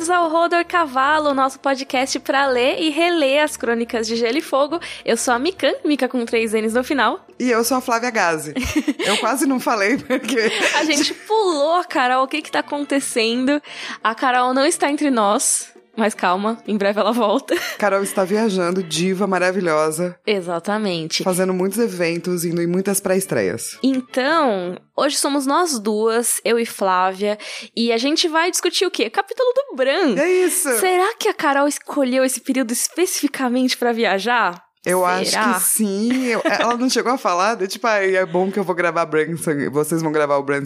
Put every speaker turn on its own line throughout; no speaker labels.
bem-vindos ao Rodor Cavalo, nosso podcast para ler e reler as crônicas de Gelo e Fogo. Eu sou a Mikan, Mika com três N's no final.
E eu sou a Flávia Gazi. eu quase não falei porque.
A gente pulou a Carol, o que que tá acontecendo? A Carol não está entre nós. Mas calma, em breve ela volta.
Carol está viajando, diva maravilhosa.
Exatamente.
Fazendo muitos eventos, indo em muitas pré-estreias.
Então, hoje somos nós duas, eu e Flávia, e a gente vai discutir o quê? Capítulo do Bran.
É isso!
Será que a Carol escolheu esse período especificamente para viajar?
Eu
Será?
acho que sim. Eu- ela não chegou a falar, de, tipo, ah, é bom que eu vou gravar Branson, vocês vão gravar o Bran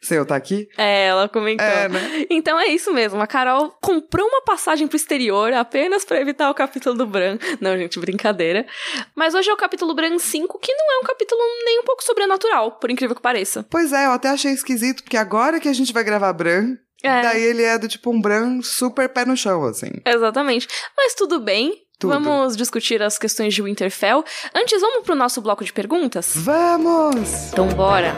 sem, sem eu estar aqui?
É, ela comentou.
É, né?
Então é isso mesmo. A Carol comprou uma passagem pro exterior apenas pra evitar o capítulo do Bran. Não, gente, brincadeira. Mas hoje é o capítulo Bran 5, que não é um capítulo nem um pouco sobrenatural, por incrível que pareça.
Pois é, eu até achei esquisito, porque agora que a gente vai gravar Bran,
É.
daí ele é do tipo um Bran super pé no chão, assim.
Exatamente. Mas tudo bem.
Tudo.
Vamos discutir as questões de Winterfell. Antes, vamos pro nosso bloco de perguntas?
Vamos!
Então, bora!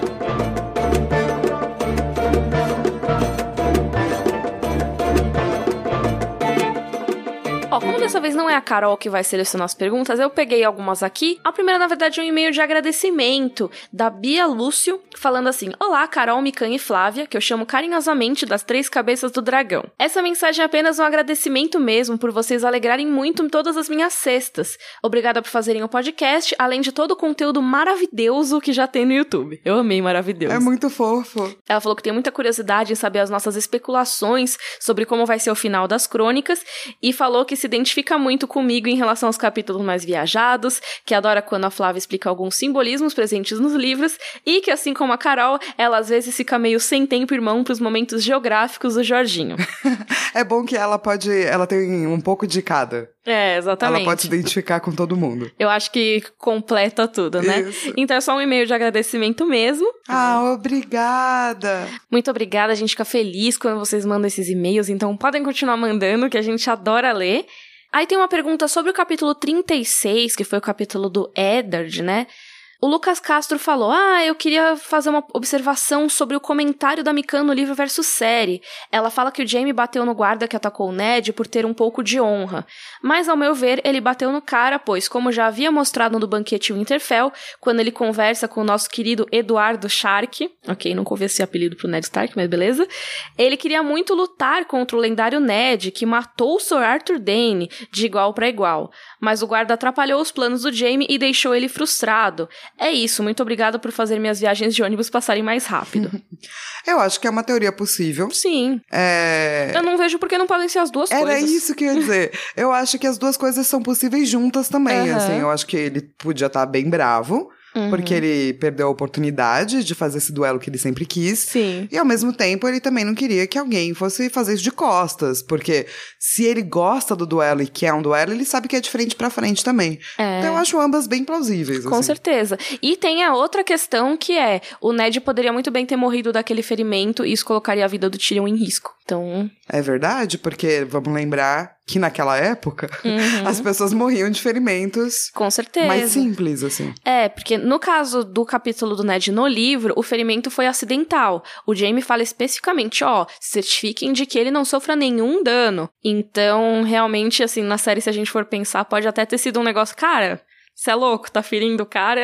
Como dessa vez não é a Carol que vai selecionar as perguntas, eu peguei algumas aqui. A primeira, na verdade, é um e-mail de agradecimento da Bia Lúcio, falando assim: Olá, Carol, Mikan e Flávia, que eu chamo carinhosamente das Três Cabeças do Dragão. Essa mensagem é apenas um agradecimento mesmo por vocês alegrarem muito em todas as minhas cestas. Obrigada por fazerem o podcast, além de todo o conteúdo maravilhoso que já tem no YouTube. Eu amei maravilhoso.
É muito fofo.
Ela falou que tem muita curiosidade em saber as nossas especulações sobre como vai ser o final das crônicas e falou que se identifica muito comigo em relação aos capítulos mais viajados, que adora quando a Flávia explica alguns simbolismos presentes nos livros e que, assim como a Carol, ela às vezes fica meio sem tempo irmão para os momentos geográficos do Jorginho.
É bom que ela pode. Ela tem um pouco de cada.
É, exatamente.
Ela pode se identificar com todo mundo.
Eu acho que completa tudo, né?
Isso.
Então é só um e-mail de agradecimento mesmo.
Ah, obrigada!
Muito obrigada, a gente fica feliz quando vocês mandam esses e-mails, então podem continuar mandando, que a gente adora ler. Aí tem uma pergunta sobre o capítulo 36, que foi o capítulo do Eddard, né? O Lucas Castro falou: Ah, eu queria fazer uma observação sobre o comentário da Mikan no livro versus série. Ela fala que o Jaime bateu no guarda que atacou o Ned por ter um pouco de honra. Mas, ao meu ver, ele bateu no cara, pois, como já havia mostrado no banquete Winterfell, quando ele conversa com o nosso querido Eduardo Shark, ok, nunca ouvi esse apelido pro Ned Stark, mas beleza, ele queria muito lutar contra o lendário Ned, que matou o Sir Arthur Dane, de igual para igual. Mas o guarda atrapalhou os planos do Jaime e deixou ele frustrado. É isso, muito obrigada por fazer minhas viagens de ônibus passarem mais rápido.
Eu acho que é uma teoria possível.
Sim,
É.
eu não vejo por que não podem ser as duas
Era
coisas.
isso que eu ia dizer. Eu acho que as duas coisas são possíveis juntas também,
Aham.
assim. Eu acho que ele podia estar bem bravo,
Uhum.
porque ele perdeu a oportunidade de fazer esse duelo que ele sempre quis.
Sim.
E ao mesmo tempo, ele também não queria que alguém fosse fazer isso de costas, porque se ele gosta do duelo e quer um duelo, ele sabe que é de frente pra frente também.
É.
Então eu acho ambas bem plausíveis.
Com
assim.
certeza. E tem a outra questão que é: o Ned poderia muito bem ter morrido daquele ferimento e isso colocaria a vida do Tyrion em risco. Então.
É verdade, porque vamos lembrar que naquela época
uhum.
as pessoas morriam de ferimentos
Com certeza.
mais simples, assim.
É, porque no caso do capítulo do Ned no livro, o ferimento foi acidental. O Jaime fala especificamente, ó, certifiquem de que ele não sofra nenhum dano. Então, realmente, assim, na série, se a gente for pensar, pode até ter sido um negócio, cara, você é louco, tá ferindo o cara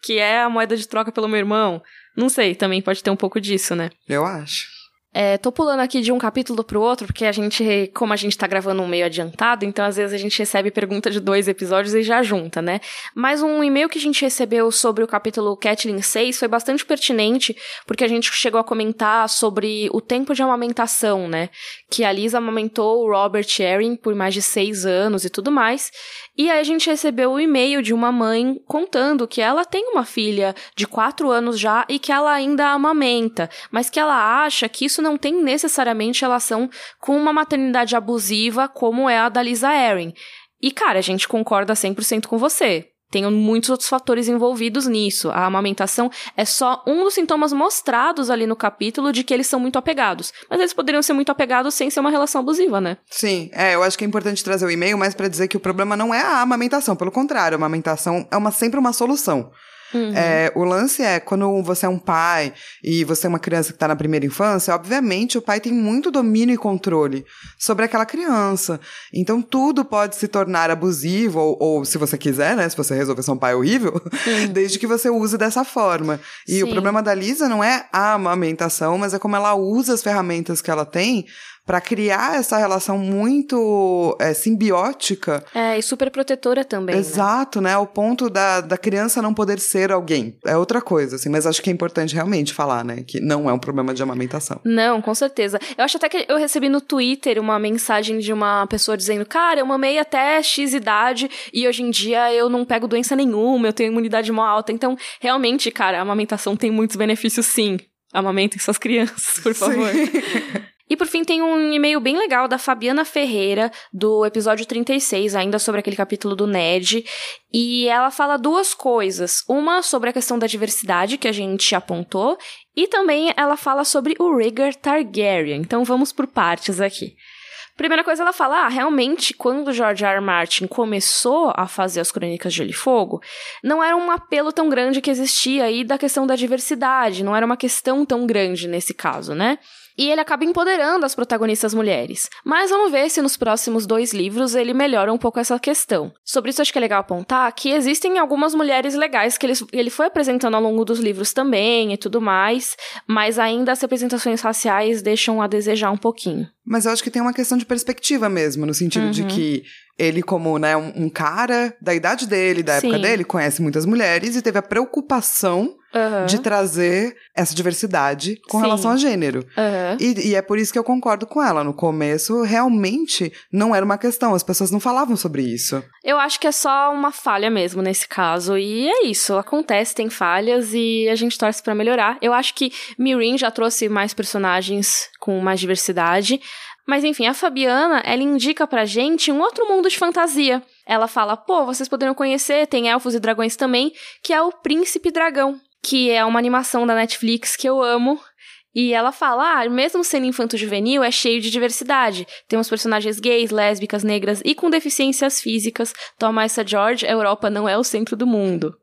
que é a moeda de troca pelo meu irmão. Não sei, também pode ter um pouco disso, né?
Eu acho.
É, tô pulando aqui de um capítulo pro outro, porque a gente, como a gente tá gravando um meio adiantado, então às vezes a gente recebe pergunta de dois episódios e já junta, né? Mas um e-mail que a gente recebeu sobre o capítulo Catlin 6 foi bastante pertinente, porque a gente chegou a comentar sobre o tempo de amamentação, né? Que a Lisa amamentou o Robert Erin por mais de seis anos e tudo mais. E aí a gente recebeu o e-mail de uma mãe contando que ela tem uma filha de quatro anos já e que ela ainda amamenta, mas que ela acha que isso não tem necessariamente relação com uma maternidade abusiva como é a da Lisa Erin. E cara, a gente concorda 100% com você. Tem muitos outros fatores envolvidos nisso. A amamentação é só um dos sintomas mostrados ali no capítulo de que eles são muito apegados. Mas eles poderiam ser muito apegados sem ser uma relação abusiva, né?
Sim, é, eu acho que é importante trazer o e-mail, mas pra dizer que o problema não é a amamentação, pelo contrário, a amamentação é uma, sempre uma solução. Uhum. É, o lance é, quando você é um pai e você é uma criança que está na primeira infância, obviamente o pai tem muito domínio e controle sobre aquela criança. Então tudo pode se tornar abusivo, ou, ou se você quiser, né? Se você resolver ser um pai horrível, uhum. desde que você use dessa forma. E Sim. o problema da Lisa não é a amamentação, mas é como ela usa as ferramentas que ela tem para criar essa relação muito é, simbiótica.
É, e super protetora também.
Né? Exato, né? né? O ponto da, da criança não poder ser alguém. É outra coisa, assim, mas acho que é importante realmente falar, né? Que não é um problema de amamentação.
Não, com certeza. Eu acho até que eu recebi no Twitter uma mensagem de uma pessoa dizendo: Cara, eu mamei até X idade e hoje em dia eu não pego doença nenhuma, eu tenho imunidade mó alta. Então, realmente, cara, a amamentação tem muitos benefícios, sim. Amamentem suas crianças, por favor. E por fim, tem um e-mail bem legal da Fabiana Ferreira, do episódio 36, ainda sobre aquele capítulo do Ned. E ela fala duas coisas. Uma sobre a questão da diversidade que a gente apontou, e também ela fala sobre o Rhaegar Targaryen. Então vamos por partes aqui. Primeira coisa, ela fala: ah, realmente, quando George R. R. Martin começou a fazer as Crônicas de Gelo e Fogo, não era um apelo tão grande que existia aí da questão da diversidade, não era uma questão tão grande nesse caso, né? E ele acaba empoderando as protagonistas mulheres. Mas vamos ver se nos próximos dois livros ele melhora um pouco essa questão. Sobre isso, acho que é legal apontar que existem algumas mulheres legais que ele, ele foi apresentando ao longo dos livros também e tudo mais, mas ainda as representações raciais deixam a desejar um pouquinho.
Mas eu acho que tem uma questão de perspectiva mesmo, no sentido uhum. de que ele, como né, um, um, cara da idade dele, da Sim. época dele, conhece muitas mulheres e teve a preocupação uhum. de trazer essa diversidade com Sim. relação a gênero. Uhum. E, e, é por isso que eu concordo com ela. No começo, realmente não era uma questão, as pessoas não falavam sobre isso.
Eu acho que é só uma falha mesmo nesse caso. E é isso, acontece, tem falhas e a gente torce para melhorar. Eu acho que Mirin já trouxe mais personagens com mais diversidade. Mas enfim, a Fabiana, ela indica pra gente um outro mundo de fantasia. Ela fala, pô, vocês poderiam conhecer, tem elfos e dragões também, que é o Príncipe Dragão, que é uma animação da Netflix que eu amo. E ela fala, ah, mesmo sendo infanto-juvenil, é cheio de diversidade. Temos personagens gays, lésbicas, negras e com deficiências físicas. Toma essa George, a Europa não é o centro do mundo.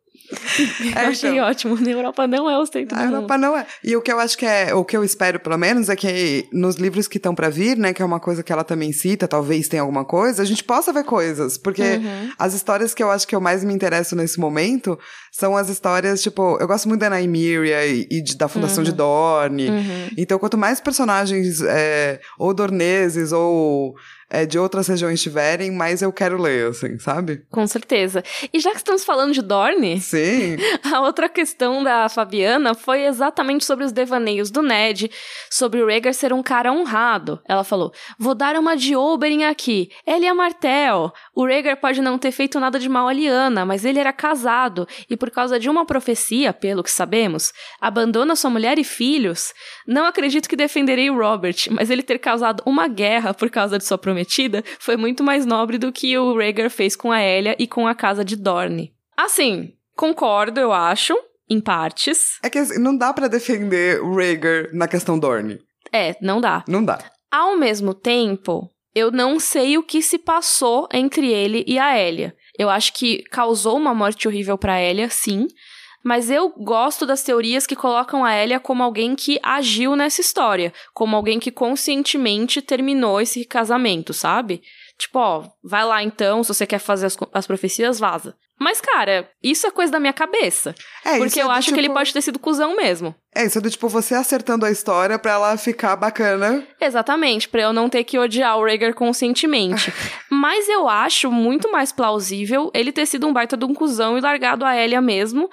É, achei então, ótimo. Na Europa não é o centro
do mundo. A Europa não é. E o que eu acho que é, o que eu espero pelo menos é que nos livros que estão para vir, né, que é uma coisa que ela também cita, talvez tenha alguma coisa, a gente possa ver coisas, porque uhum. as histórias que eu acho que eu mais me interesso nesse momento são as histórias, tipo, eu gosto muito da Nymeria e, e de, da Fundação uhum. de Dorne. Uhum. Então, quanto mais personagens é, ou dorneses ou é, de outras regiões tiverem, mais eu quero ler, assim, sabe?
Com certeza. E já que estamos falando de Dorne,
Sim.
a outra questão da Fabiana foi exatamente sobre os devaneios do Ned, sobre o Rhaegar ser um cara honrado. Ela falou: Vou dar uma de Oberyn aqui. Ele é Martel. O Rhaegar pode não ter feito nada de mal a Lyanna, mas ele era casado e por causa de uma profecia, pelo que sabemos, abandona sua mulher e filhos. Não acredito que defenderei o Robert, mas ele ter causado uma guerra por causa de sua promessa prometida foi muito mais nobre do que o Rhaegar fez com a Elia e com a casa de Dorne. Assim, concordo, eu acho, em partes.
É que assim, não dá para defender o Rhaegar na questão Dorne.
É, não dá.
Não dá.
Ao mesmo tempo, eu não sei o que se passou entre ele e a Elia. Eu acho que causou uma morte horrível para Elia, sim, mas eu gosto das teorias que colocam a Elia como alguém que agiu nessa história, como alguém que conscientemente terminou esse casamento, sabe? Tipo, ó, vai lá então, se você quer fazer as, as profecias, vaza. Mas, cara, isso é coisa da minha cabeça. É, porque eu é acho tipo... que ele tipo pode ter sido cuzão mesmo.
É, isso é do tipo você acertando a história pra ela ficar bacana.
Exatamente, pra eu não ter que odiar o Rhaegar conscientemente. Mas eu acho muito mais plausível ele ter sido um baita de um cuzão e largado a Elia mesmo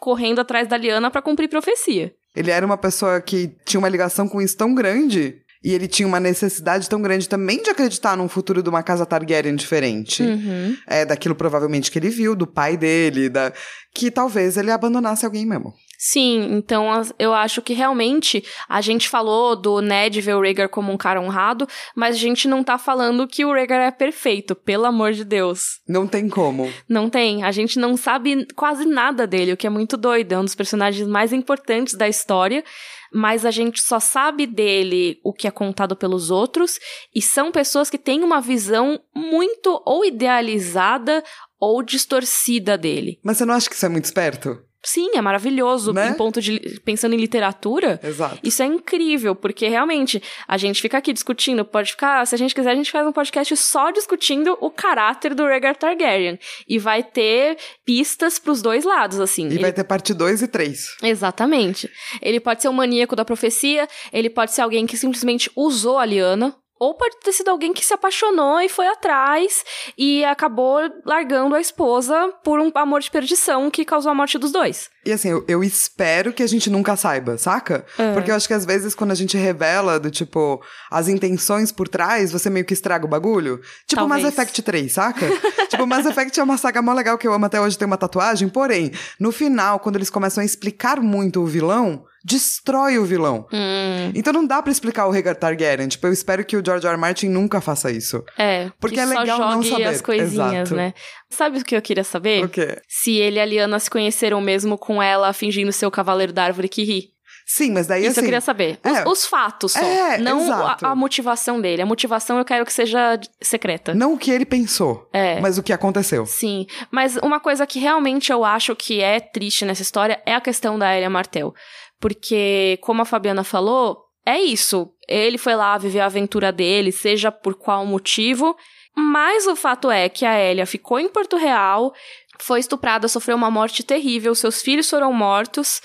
correndo atrás da Liana para cumprir profecia.
Ele era uma pessoa que tinha uma ligação com isso tão grande e ele tinha uma necessidade tão grande também de acreditar num futuro de uma casa Targaryen diferente. Uhum. É, daquilo provavelmente que ele viu, do pai dele, da... que talvez ele abandonasse alguém mesmo.
Sim, então eu acho que realmente a gente falou do Ned ver o Rhaegar como um cara honrado, mas a gente não tá falando que o Rhaegar é perfeito, pelo amor de Deus.
Não tem como.
Não tem. A gente não sabe quase nada dele, o que é muito doido. É um dos personagens mais importantes da história, mas a gente só sabe dele o que é contado pelos outros, e são pessoas que têm uma visão muito ou idealizada ou distorcida dele.
Mas você não acha que isso é muito esperto?
Sim, é maravilhoso.
Né?
Em ponto de. Pensando em literatura.
Exato.
Isso é incrível, porque realmente a gente fica aqui discutindo, pode ficar, se a gente quiser, a gente faz um podcast só discutindo o caráter do Rhaegar Targaryen. E vai ter pistas pros dois lados, assim.
E
Ele-
vai ter parte 2 e 3.
Exatamente. Ele pode ser um maníaco da profecia, ele pode ser alguém que simplesmente usou a Liana. Ou pode ter sido alguém que se apaixonou e foi atrás e acabou largando a esposa por um amor de perdição que causou a morte dos dois.
E assim, eu, eu espero que a gente nunca saiba, saca?
É.
Porque eu acho que às vezes quando a gente revela do tipo as intenções por trás, você meio que estraga o bagulho. Tipo
Talvez.
Mass Effect 3, saca? tipo, Mass Effect é uma saga mó legal que eu amo até hoje, tem uma tatuagem, porém, no final, quando eles começam a explicar muito o vilão, destrói o vilão.
Hum,
Então não dá pra explicar o Rhaegar Targaryen. Tipo, eu espero que o George R. R. Martin nunca faça isso.
é.
Porque
que
é legal
só
não saber.
as coisinhas,
Exato.
né? Sabe o que eu queria saber?
O quê?
Se ele e a Liana se conheceram mesmo com ela fingindo ser o cavaleiro da árvore que ri.
Sim, mas daí
Isso
assim...
eu queria saber. Os,
é.
os fatos só.
É,
não a, a motivação dele. A motivação eu quero que seja secreta.
Não o que ele pensou,
É.
mas o que aconteceu.
Sim, mas uma coisa que realmente eu acho que é triste nessa história é a questão da Elia Martel. Porque, como a Fabiana falou, é isso. Ele foi lá viver a aventura dele, seja por qual motivo. Mas o fato é que a Elia ficou em Porto Real, foi estuprada, sofreu uma morte terrível, seus filhos foram mortos.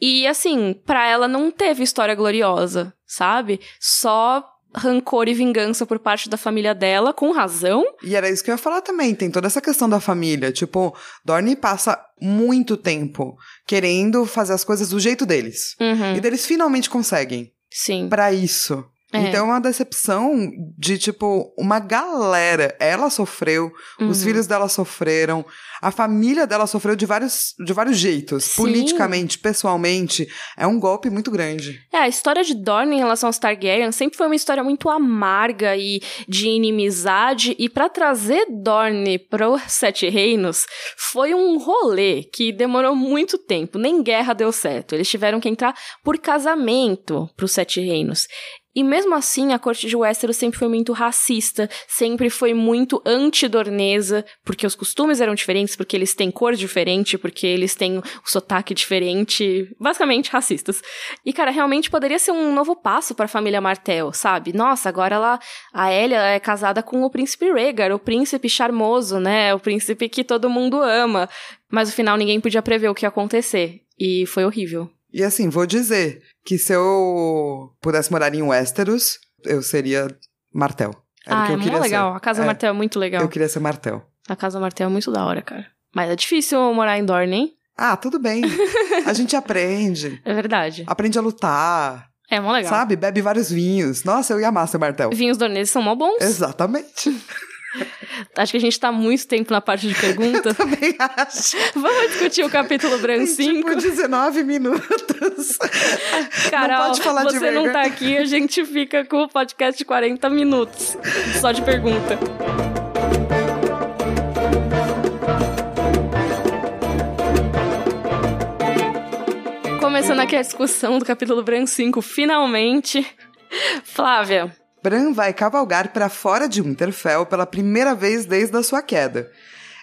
E assim, pra ela não teve história gloriosa, sabe? Só rancor e vingança por parte da família dela, com razão.
E era isso que eu ia falar também. Tem toda essa questão da família. Tipo, Dorne passa muito tempo querendo fazer as coisas do jeito deles.
Uhum,
E deles finalmente conseguem.
sim.
Pra isso.
É.
Então é uma decepção de, tipo, uma galera. Ela sofreu, os
Uhum.
filhos dela sofreram, a família dela sofreu de vários, de vários jeitos.
Sim.
Politicamente, pessoalmente. É um golpe muito grande.
É, a história de Dorne em relação aos Targaryen sempre foi uma história muito amarga e de inimizade. E pra trazer Dorne pros Sete Reinos foi um rolê que demorou muito tempo. Nem guerra deu certo. Eles tiveram que entrar por casamento pros Sete Reinos. E mesmo assim, a corte de Westeros sempre foi muito racista, sempre foi muito anti-dornesa, porque os costumes eram diferentes, porque eles têm cor diferente, porque eles têm o sotaque diferente, basicamente racistas. E cara, realmente poderia ser um novo passo para a família Martel, sabe? Nossa, agora ela, a Elia é casada com o príncipe Rhaegar, o príncipe charmoso, né? O príncipe que todo mundo ama. Mas no final ninguém podia prever o que ia acontecer. E foi horrível.
E assim, vou dizer que se eu pudesse morar em Westeros, eu seria Martel. Era
ah,
que
é
eu
muito
queria
legal.
ser.
A Casa
É,
Martel é muito legal.
Eu queria ser Martel.
A Casa Martel é muito da hora, cara. Mas é difícil morar em Dorne, hein?
Ah, tudo bem. A gente aprende.
É verdade.
Aprende a lutar.
É mó legal.
Sabe? Bebe vários vinhos. Nossa, eu ia amar ser Martel.
Vinhos dorneses são mó bons.
Exatamente.
Acho que a gente tá muito tempo na parte de perguntas.
Também acho.
Vamos discutir o capítulo Bran
Tem
5.
tipo 19 minutos.
Carol,
não pode falar de
você não
Rhaegar.
tá aqui, a gente fica com o podcast de 40 minutos. Só de pergunta. Começando aqui a discussão do capítulo Bran 5, finalmente. Flávia,
Bran vai cavalgar para fora de Winterfell pela primeira vez desde a sua queda.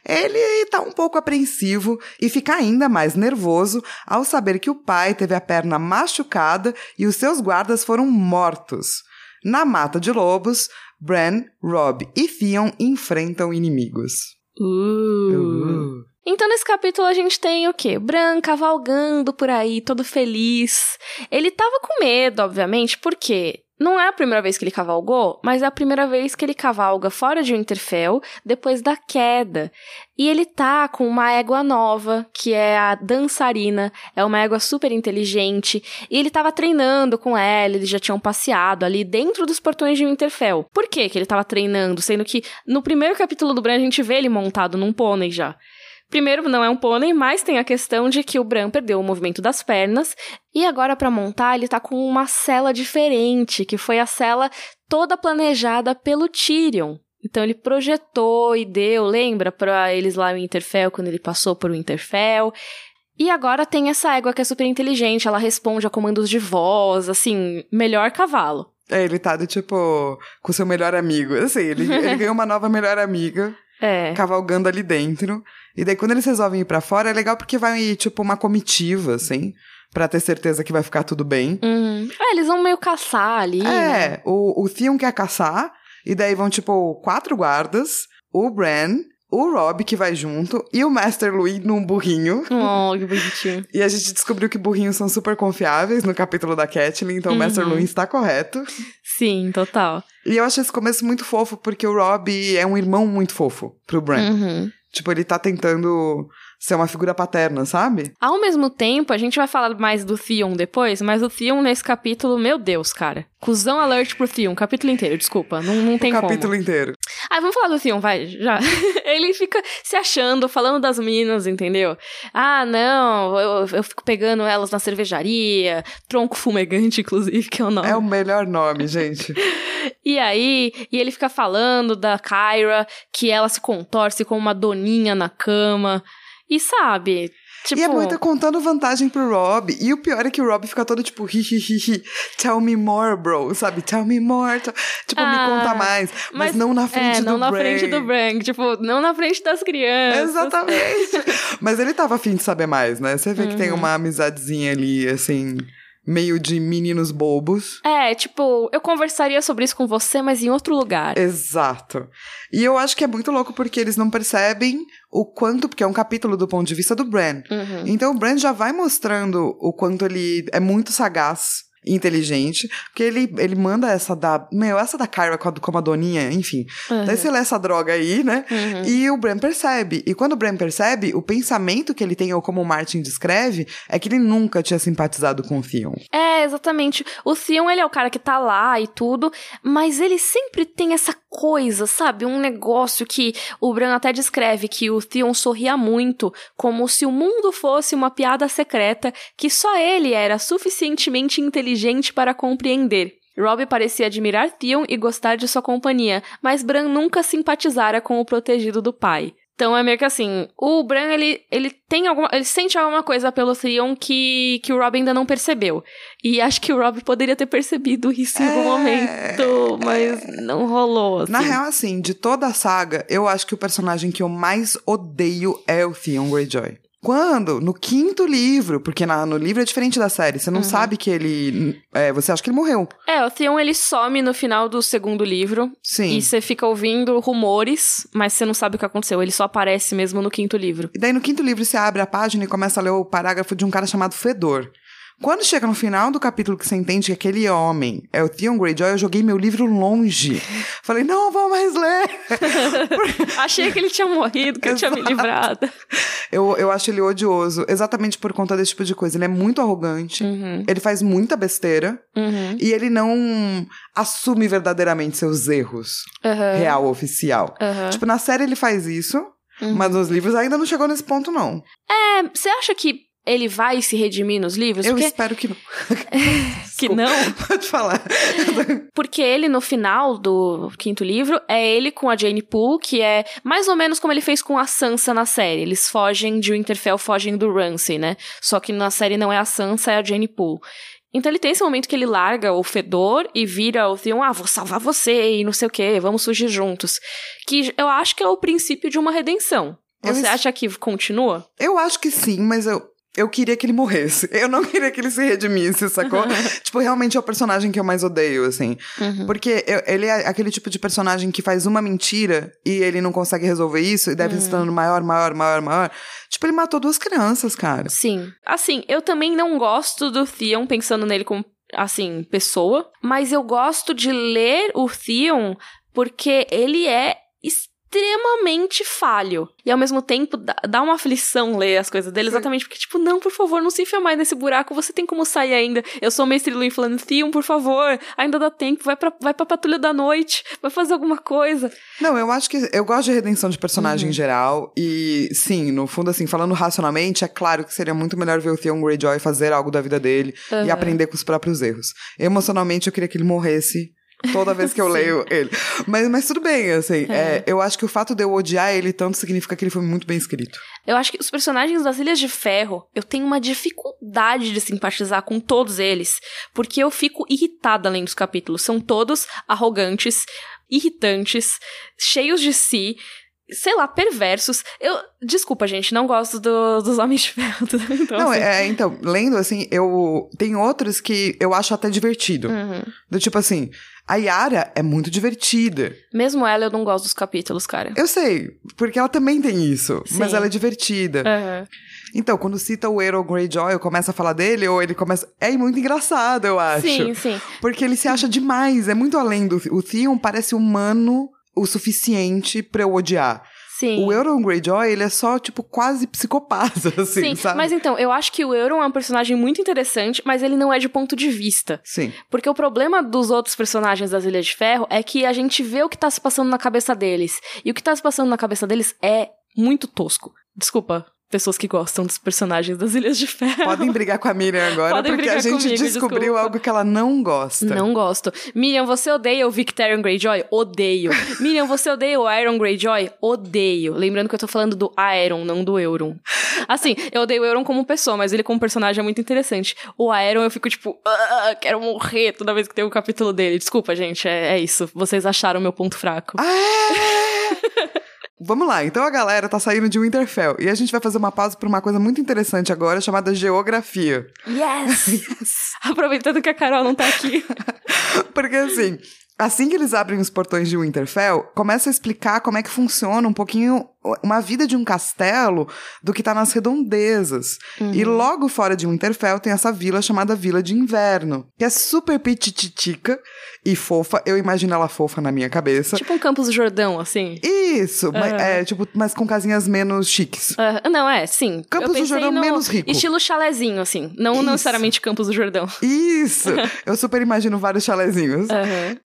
Ele tá um pouco apreensivo e fica ainda mais nervoso ao saber que o pai teve a perna machucada e os seus guardas foram mortos. Na mata de lobos, Bran, Robb e Theon enfrentam inimigos.
Uh.
Uh.
Então, nesse capítulo, a gente tem o quê? Bran cavalgando por aí, todo feliz. Ele tava com medo, obviamente, porque não é a primeira vez que ele cavalgou, mas é a primeira vez que ele cavalga fora de Winterfell, depois da queda. E ele tá com uma égua nova, que é a dançarina, é uma égua super inteligente, e ele tava treinando com ela, eles já tinham passeado ali dentro dos portões de Winterfell. Por que que ele tava treinando? Sendo que no primeiro capítulo do Bran a gente vê ele montado num pônei já. Primeiro, não é um pônei, mas tem a questão de que o Bran perdeu o movimento das pernas. E agora, pra montar, ele tá com uma cela diferente, que foi a cela toda planejada pelo Tyrion. Então ele projetou e deu, lembra, pra eles lá em Winterfell, quando ele passou por Winterfell. E agora tem essa égua que é super inteligente, ela responde a comandos de voz, assim, melhor cavalo.
É, ele tá do tipo com seu melhor amigo. Assim, ele, ele ganhou uma nova melhor amiga.
É.
cavalgando ali dentro. E daí, quando eles resolvem ir pra fora, é legal porque vai, tipo, uma comitiva, assim, pra ter certeza que vai ficar tudo bem.
Uhum. É, eles vão meio caçar ali. né?
É, o, o Theon quer caçar, e daí vão, tipo, quatro guardas, o Bran, o Rob, que vai junto, e o Master Louis num burrinho.
Oh, que bonitinho.
E a gente descobriu que burrinhos são super confiáveis no capítulo da Catelyn, então o Master
Uhum.
Louis está correto.
Sim, total.
E eu acho esse começo muito fofo, porque o Rob é um irmão muito fofo pro Bran.
Uhum.
Tipo, ele tá tentando ser uma figura paterna, sabe?
Ao mesmo tempo, a gente vai falar mais do Theon depois, mas o Theon nesse capítulo, meu Deus, cara. Cusão alert pro Theon, capítulo inteiro, desculpa, não, não tem
o capítulo
como.
inteiro.
Ah, vamos falar do Theon, vai, já. Ele fica se achando, falando das minas, entendeu? Ah, não, eu, eu fico pegando elas na cervejaria, tronco fumegante, inclusive, que é o nome.
É o melhor nome, gente.
E aí, e ele fica falando da Kyra, que ela se contorce como uma doninha na cama. E sabe, tipo...
E é muito contando vantagem pro Rob. E o pior é que o Rob fica todo tipo, hi, hi, hi, hi. Tell me more, bro. Sabe? Tell me more. tell- Tipo, me
Ah,
conta mais. Mas, não na frente
é,
do
não na frente do Bran. Tipo, não na frente das crianças.
Exatamente. Mas ele tava afim de saber mais, né? Você vê que
Uhum.
tem uma amizadezinha ali, assim, meio de meninos bobos.
É, tipo, eu conversaria sobre isso com você, mas em outro lugar.
Exato. E eu acho que é muito louco porque eles não percebem o quanto, porque é um capítulo do ponto de vista do Bran.
Uhum.
Então o Bran já vai mostrando o quanto ele é muito sagaz inteligente, porque ele, ele manda essa da, meu, essa da Kyra com a, com a doninha, enfim.
Uhum.
Daí você lê essa droga aí, né?
Uhum.
E o Bran percebe. E quando o Bran percebe, o pensamento que ele tem, ou como o Martin descreve, é que ele nunca tinha simpatizado com o Theon.
É, exatamente. O Theon, ele é o cara que tá lá e tudo, mas ele sempre tem essa coisa, sabe? Um negócio que o Bran até descreve que o Theon sorria muito, como se o mundo fosse uma piada secreta que só ele era suficientemente inteligente para compreender. Robb parecia admirar Theon e gostar de sua companhia, mas Bran nunca simpatizara com o protegido do pai. Então é meio que assim, o Bran, ele, ele tem alguma. Ele sente alguma coisa pelo Theon que, que o Rob ainda não percebeu. E acho que o Rob poderia ter percebido isso em algum
É,
momento, mas não rolou. Assim.
Na real, assim, de toda a saga, eu acho que o personagem que eu mais odeio é o Theon Greyjoy. Quando? No quinto livro, porque na- no livro é diferente da série. Você não sabe que ele. é, você acha que ele morreu.
É, o Theon ele some no final do segundo livro.
Sim.
E você fica ouvindo rumores, mas você não sabe o que aconteceu. Ele só aparece mesmo no quinto livro.
E daí no quinto livro você abre a página e começa a ler o parágrafo de um cara chamado Fedor. Quando chega no final do capítulo que você entende que aquele homem é o Theon Greyjoy, eu joguei meu livro longe. Falei, não vou mais ler.
Achei que ele tinha morrido, que eu tinha me livrado.
Eu, eu acho ele odioso, exatamente por conta desse tipo de coisa. Ele é muito arrogante,
Uhum,
ele faz muita besteira
uhum,
e ele não assume verdadeiramente seus erros
aham,
real, oficial.
aham.
Tipo, na série ele faz isso,
Uhum.
mas nos livros ainda não chegou nesse ponto, não.
É, você acha que ele vai se redimir nos livros?
Eu
Porque,
espero que não.
que não.
Pode falar.
Porque ele, no final do quinto livro, é ele com a Jane Poole, que é mais ou menos como ele fez com a Sansa na série. Eles fogem de Winterfell, fogem do Ramsay, né? Só que na série não é a Sansa, é a Jane Poole. Então ele tem esse momento que ele larga o Fedor e vira o Theon, ah, vou salvar você e não sei o que, vamos surgir juntos. Que eu acho que é o princípio de uma redenção. Você acha que continua?
Eu acho que sim, mas eu, eu queria que ele morresse. Eu não queria que ele se redimisse, sacou? tipo, realmente é o personagem que eu mais odeio, assim.
Uhum.
Porque eu- ele é aquele tipo de personagem que faz uma mentira e ele não consegue resolver isso e deve
Uhum.
se tornando maior, maior, maior, maior. Tipo, ele matou duas crianças, cara.
Sim. Assim, eu também não gosto do Theon pensando nele como, assim, pessoa, mas eu gosto de ler o Theon porque ele é extremamente falho. E ao mesmo tempo dá, uma aflição ler as coisas dele,
Sim.
exatamente porque, tipo, não, por favor, não se enfia mais nesse buraco, você tem como sair ainda. Eu sou o mestre Luin falando, Theon, por favor, ainda dá tempo, vai pra, vai pra patrulha da noite, vai fazer alguma coisa.
Não, eu acho que. Eu gosto de redenção de personagem
Uhum.
em geral. E sim, no fundo, assim, falando racionalmente, é claro que seria muito melhor ver o Theon Greyjoy fazer algo da vida dele e
Aham.
aprender com os próprios erros. Emocionalmente, eu queria que ele morresse. Toda vez que eu leio ele. Mas, mas tudo bem, assim.
É.
é, eu acho que o fato de eu odiar ele tanto significa que ele foi muito bem escrito.
Eu acho que os personagens das Ilhas de Ferro, eu tenho uma dificuldade de simpatizar com todos eles, porque eu fico irritada além dos capítulos. São todos arrogantes, irritantes, cheios de si. sei lá, perversos. Eu, desculpa, gente, não gosto do, dos Homens de Ferro. Então,
não,
assim,
é, então, lendo assim, eu. Tem outros que eu acho até divertido.
uhum.
Do tipo assim, a Yara é muito divertida.
Mesmo ela, eu não gosto dos capítulos, cara.
Eu sei, porque ela também tem isso, mas
Sim.
ela é divertida.
Aham.
Então, quando cita o Earl Greyjoy, eu começo a falar dele, ou ele começa. É muito engraçado, eu acho.
Sim, sim.
Porque ele se acha demais, é muito além do. O Theon parece humano o suficiente pra eu odiar.
Sim.
O Euron Greyjoy, ele é só, tipo, quase psicopata, assim,
Sim,
sabe?
mas então, eu acho que o Euron é um personagem muito interessante, mas ele não é de ponto de vista.
Sim.
Porque o problema dos outros personagens das Ilhas de Ferro é que a gente vê o que tá se passando na cabeça deles. E o que tá se passando na cabeça deles é muito tosco. Desculpa, pessoas que gostam dos personagens das Ilhas de Ferro.
Podem brigar com a Miriam agora,
Podem
porque a gente
comigo,
descobriu
desculpa.
algo que ela não gosta.
Não gosto. Miriam, você odeia o Victorian Greyjoy? Odeio. Miriam, você odeia o Iron Greyjoy? Odeio. Lembrando que eu tô falando do Aeron, não do Euron. Assim, eu odeio o Euron como pessoa, mas ele como personagem é muito interessante. O Aeron eu fico tipo, "Ah, quero morrer toda vez que tem um capítulo dele. Desculpa, gente, é, é isso. Vocês acharam meu ponto fraco.
Ah, é? Vamos lá, então a galera tá saindo de Winterfell e a gente vai fazer uma pausa pra uma coisa muito interessante agora chamada geografia.
Yes! Aproveitando que a Carol não tá aqui.
Porque assim, assim que eles abrem os portões de Winterfell, começa a explicar como é que funciona um pouquinho uma vida de um castelo do que tá nas redondezas. E logo fora de Winterfell tem essa vila chamada Vila de Inverno, que é super petititica e fofa. Eu imagino ela fofa na minha cabeça.
tipo um Campos do Jordão, assim.
Isso, mas,
Aham.
é, tipo, mas com casinhas menos chiques.
Ah, não, é, sim.
Campos do Jordão
no
menos rico.
Estilo chalezinho, assim. Não
Isso.
necessariamente Campos do Jordão.
Isso! Eu super imagino vários chalezinhos.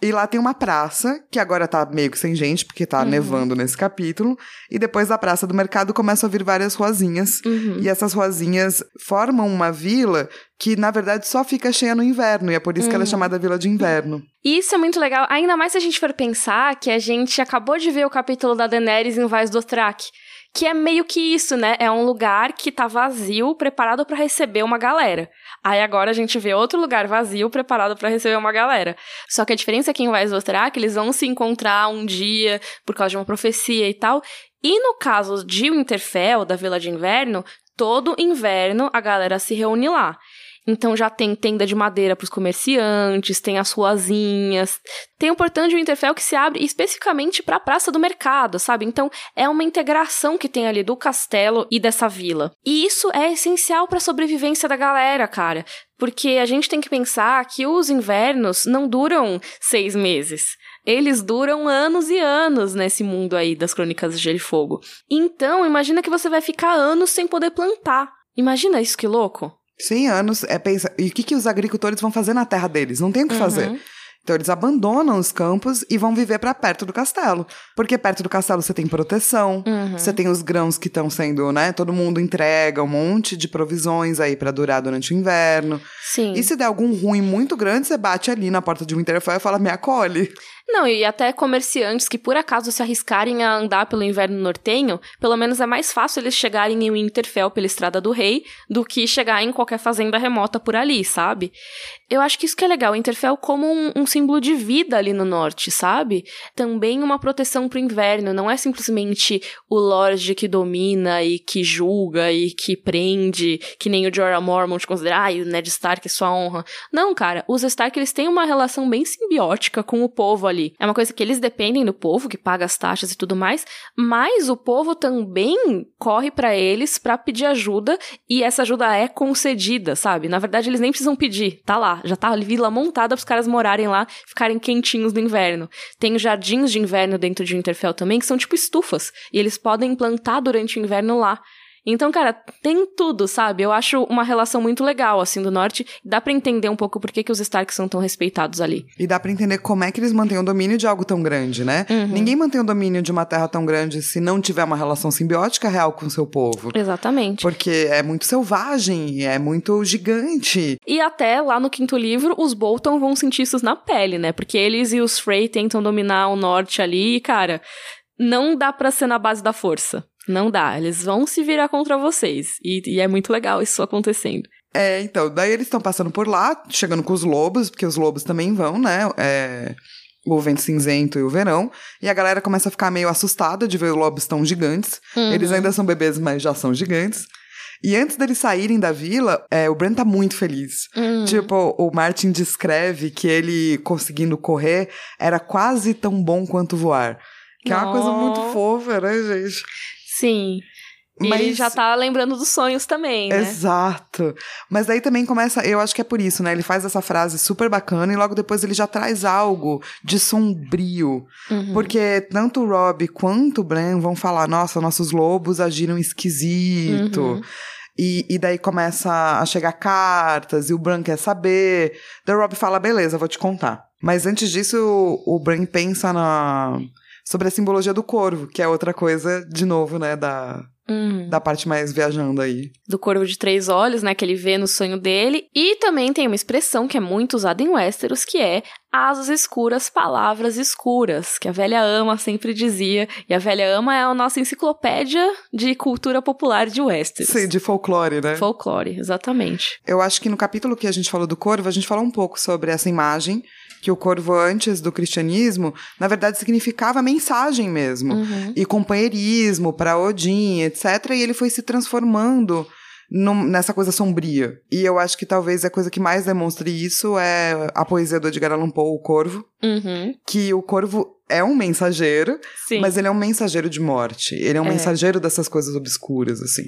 E lá tem uma praça, que agora tá meio que sem gente, porque
Uhum.
tá nevando nesse capítulo. E depois da praça do mercado começam a vir várias ruazinhas.
Uhum.
E essas ruazinhas formam uma vila que, na verdade, só fica cheia no inverno. E é por isso que
Uhum.
ela é chamada Vila de Inverno.
E isso é muito legal, ainda mais se a gente for pensar que a gente acabou de ver o capítulo da Daenerys em Vaz do Dothraki. Que é meio que isso, né? É um lugar que tá vazio, preparado pra receber uma galera. Aí agora a gente vê outro lugar vazio, preparado pra receber uma galera. Só que a diferença é que em do Dothraki eles vão se encontrar um dia por causa de uma profecia e tal. E no caso de Winterfell, da Vila de Inverno, todo inverno a galera se reúne lá. Então já tem tenda de madeira para os comerciantes, tem as ruazinhas, tem o portão de Winterfell que se abre especificamente para a praça do mercado, sabe? Então é uma integração que tem ali do castelo e dessa vila. E isso é essencial para a sobrevivência da galera, cara. Porque a gente tem que pensar que os invernos não duram seis meses. Eles duram anos e anos nesse mundo aí das crônicas de Gelo e Fogo. Então, imagina que você vai ficar anos sem poder plantar. Imagina isso que louco.
100 anos, é pensa. E o que, que os agricultores vão fazer na terra deles? Não tem o que
Uhum.
fazer. Então eles abandonam os campos e vão viver pra perto do castelo. Porque perto do castelo você tem proteção,
Uhum.
você tem os grãos que estão sendo, né? Todo mundo entrega um monte de provisões aí pra durar durante o inverno.
Sim.
E se der algum ruim muito grande, você bate ali na porta de Winterfell e fala: me acolhe.
Não, e até comerciantes que por acaso se arriscarem a andar pelo inverno nortenho, pelo menos é mais fácil eles chegarem em Winterfell pela Estrada do Rei do que chegar em qualquer fazenda remota por ali, sabe? Eu acho que isso que é legal, Winterfell como um, um símbolo de vida ali no norte, sabe? Também uma proteção pro inverno, não é simplesmente o Lorde que domina e que julga e que prende, que nem o Jorah Mormont considera, ah, o Ned Stark é sua honra. Não, cara, os Stark eles têm uma relação bem simbiótica com o povo ali. É uma coisa que eles dependem do povo, que paga as taxas e tudo mais, mas o povo também corre pra eles pra pedir ajuda e essa ajuda é concedida, sabe? Na verdade, eles nem precisam pedir, tá lá, já tá a vila montada pros caras morarem lá, ficarem quentinhos no inverno. Tem jardins de inverno dentro de Winterfell também, que são tipo estufas, e eles podem plantar durante o inverno lá. Então, cara, tem tudo, sabe? Eu acho uma relação muito legal, assim, do norte. Dá pra entender um pouco por que, que os Starks são tão respeitados ali.
E dá pra entender como é que eles mantêm o domínio de algo tão grande, né?
Uhum.
Ninguém mantém o domínio de uma terra tão grande se não tiver uma relação simbiótica real com o seu povo.
Exatamente.
Porque é muito selvagem, é muito gigante.
E até lá no quinto livro, os Bolton vão sentir isso na pele, né? Porque eles e os Frey tentam dominar o norte ali e, cara, não dá pra ser na base da força. Não dá. Eles vão se virar contra vocês. E, e é muito legal isso acontecendo.
É, então, daí eles estão passando por lá, chegando com os lobos, porque os lobos também vão, né? É, o Vento Cinzento e o Verão, e a galera começa a ficar meio assustada de ver os lobos tão gigantes.
Uhum.
Eles ainda são bebês, mas já são gigantes. E antes deles saírem da vila, é, o Bran tá muito feliz.
Uhum.
Tipo, o Martin descreve que ele conseguindo correr era quase tão bom quanto voar. Que é uma coisa muito
Oh.
fofa, né, gente?
Sim. E ele já tá lembrando dos sonhos também, né?
Exato. Mas daí também começa, eu acho que é por isso, né? Ele faz essa frase super bacana e logo depois ele já traz algo de sombrio.
Uhum.
Porque tanto o Rob quanto o Bran vão falar: nossa, nossos lobos agiram esquisito.
Uhum.
E, e daí começa a chegar cartas e o Bran quer saber. Daí o Rob fala: beleza, vou te contar. Mas antes disso, o, o Bran pensa na. Sobre a simbologia do corvo, que é outra coisa, de novo, né, da,
Uhum.
da parte mais viajando aí.
do corvo de três olhos, né, que ele vê no sonho dele, e também tem uma expressão que é muito usada em Westeros, que é asas escuras, palavras escuras, que a velha ama sempre dizia, e a velha ama é a nossa enciclopédia de cultura popular de Westeros.
Sim, de folclore, né?
Folclore, exatamente.
Eu acho que no capítulo que a gente falou do corvo, a gente falou um pouco sobre essa imagem, que o corvo antes do cristianismo, na verdade, significava mensagem mesmo.
Uhum.
E companheirismo para Odin, etc. E ele foi se transformando num- nessa coisa sombria. E eu acho que talvez a coisa que mais demonstre isso é a poesia do Edgar Allan Poe, O Corvo,
Uhum.
que o corvo é um mensageiro,
Sim.
mas ele é um mensageiro de morte. Ele é um
É.
mensageiro dessas coisas obscuras, assim.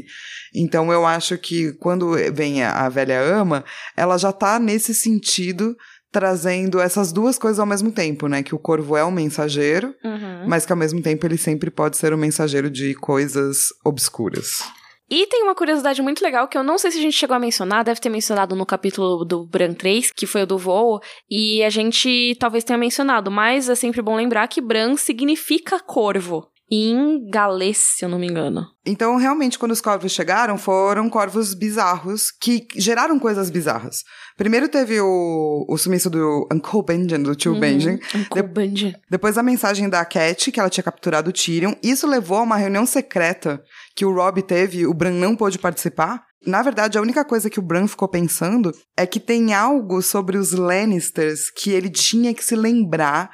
Então eu acho que quando vem a, a velha ama, ela já tá nesse sentido trazendo essas duas coisas ao mesmo tempo, né? Que o corvo é um mensageiro,
Uhum.
mas que ao mesmo tempo ele sempre pode ser um mensageiro de coisas obscuras.
E tem uma curiosidade muito legal que eu não sei se a gente chegou a mencionar, deve ter mencionado no capítulo do Bran 3, que foi o do voo, e a gente talvez tenha mencionado, mas é sempre bom lembrar que Bran significa corvo. Em galês, se eu não me engano.
Então, realmente, quando os corvos chegaram, foram corvos bizarros que geraram coisas bizarras. Primeiro teve o, o sumiço do Uncle Benjen, do tio Benjen.
Uncle Benjen.
Depois a mensagem da Cat, que ela tinha capturado o Tyrion. Isso levou a uma reunião secreta que o Robb teve, o Bran não pôde participar. Na verdade, a única coisa que o Bran ficou pensando é que tem algo sobre os Lannisters que ele tinha que se lembrar,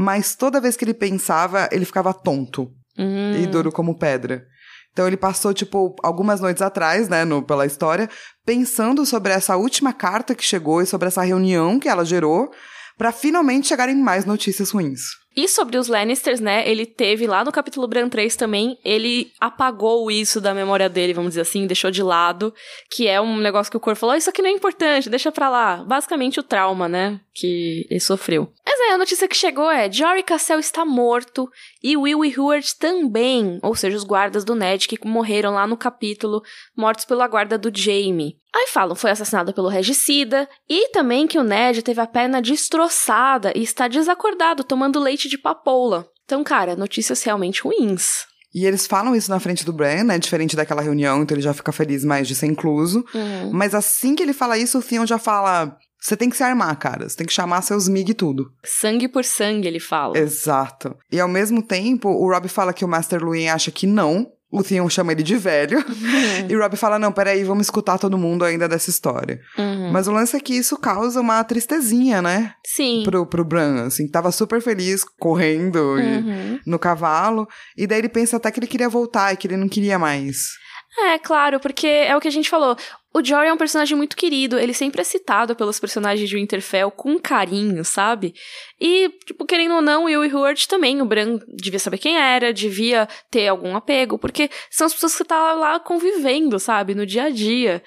mas toda vez que ele pensava, ele ficava tonto
Hum.
e duro como pedra. Então ele passou, tipo, algumas noites atrás, né, no, pela história, pensando sobre essa última carta que chegou e sobre essa reunião que ela gerou, pra finalmente chegarem mais notícias ruins.
E sobre os Lannisters, né? Ele teve lá no capítulo Bran 3 também, ele apagou isso da memória dele, vamos dizer assim, deixou de lado, que é um negócio que o corpo falou: "Ah, Isso aqui não é importante, deixa pra lá. Basicamente o trauma, né? Que ele sofreu. Mas aí a notícia que chegou é: Jory Cassell está morto e Will e Heward também, ou seja, os guardas do Ned que morreram lá no capítulo, mortos pela guarda do Jaime. Aí falam, foi assassinado pelo regicida, e também que o Ned teve a perna destroçada e está desacordado, tomando leite de papoula. Então, cara, notícias realmente ruins.
E eles falam isso na frente do Bran, né? Diferente daquela reunião, então ele já fica feliz mais de ser incluso.
Uhum.
Mas assim que ele fala isso, o Theon já fala: você tem que se armar, cara. Você tem que chamar seus mig e tudo.
Sangue por sangue, ele fala.
Exato. E ao mesmo tempo, o Rob fala que o Master Luin acha que não. O Theon chama ele de velho. e o Rob fala: não, peraí, vamos escutar todo mundo ainda dessa história.
Uhum.
Mas o lance é que isso causa uma tristezinha, né?
Sim.
Pro, pro Bran, assim, tava super feliz correndo e
Uhum.
no cavalo. E daí ele pensa até que ele queria voltar e que ele não queria mais.
É, claro, porque é o que a gente falou. O Jory é um personagem muito querido, ele sempre é citado pelos personagens de Winterfell com carinho, sabe? E, tipo, querendo ou não, Will e Howard também, o Bran devia saber quem era, devia ter algum apego, porque são as pessoas que tá lá convivendo, sabe? No dia a dia.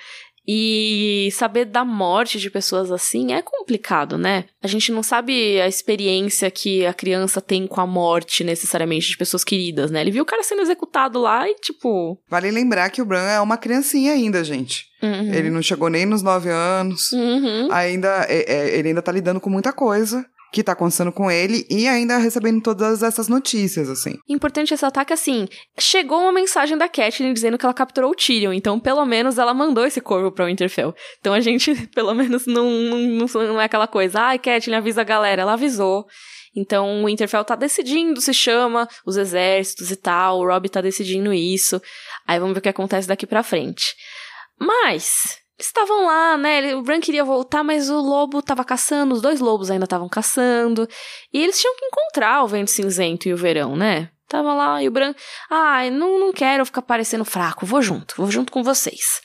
E saber da morte de pessoas assim é complicado, né? A gente não sabe a experiência que a criança tem com a morte, necessariamente, de pessoas queridas, né? Ele viu o cara sendo executado lá e, tipo.
Vale lembrar que o Bran é uma criancinha ainda, gente.
uhum.
Ele não chegou nem nos nove anos.
Uhum.
Ainda, é- é- ele ainda tá lidando com muita coisa que tá acontecendo com ele e ainda recebendo todas essas notícias, assim.
Importante ressaltar que, assim, chegou uma mensagem da Catelyn dizendo que ela capturou o Tyrion, então, pelo menos, ela mandou esse corvo pra Winterfell. Então, a gente, pelo menos, não, não, não, é aquela coisa, ai, Catelyn, avisa a galera. Ela avisou. Então, o Winterfell tá decidindo se chama os exércitos e tal, o Robb tá decidindo isso. Aí, vamos ver o que acontece daqui pra frente. Mas, estavam lá, né? O Bran queria voltar, mas o lobo tava caçando, os dois lobos ainda estavam caçando. E eles tinham que encontrar o vento cinzento e o verão, né? Tava lá e o Bran, ai, ah, não, não quero ficar parecendo fraco, vou junto, vou junto com vocês.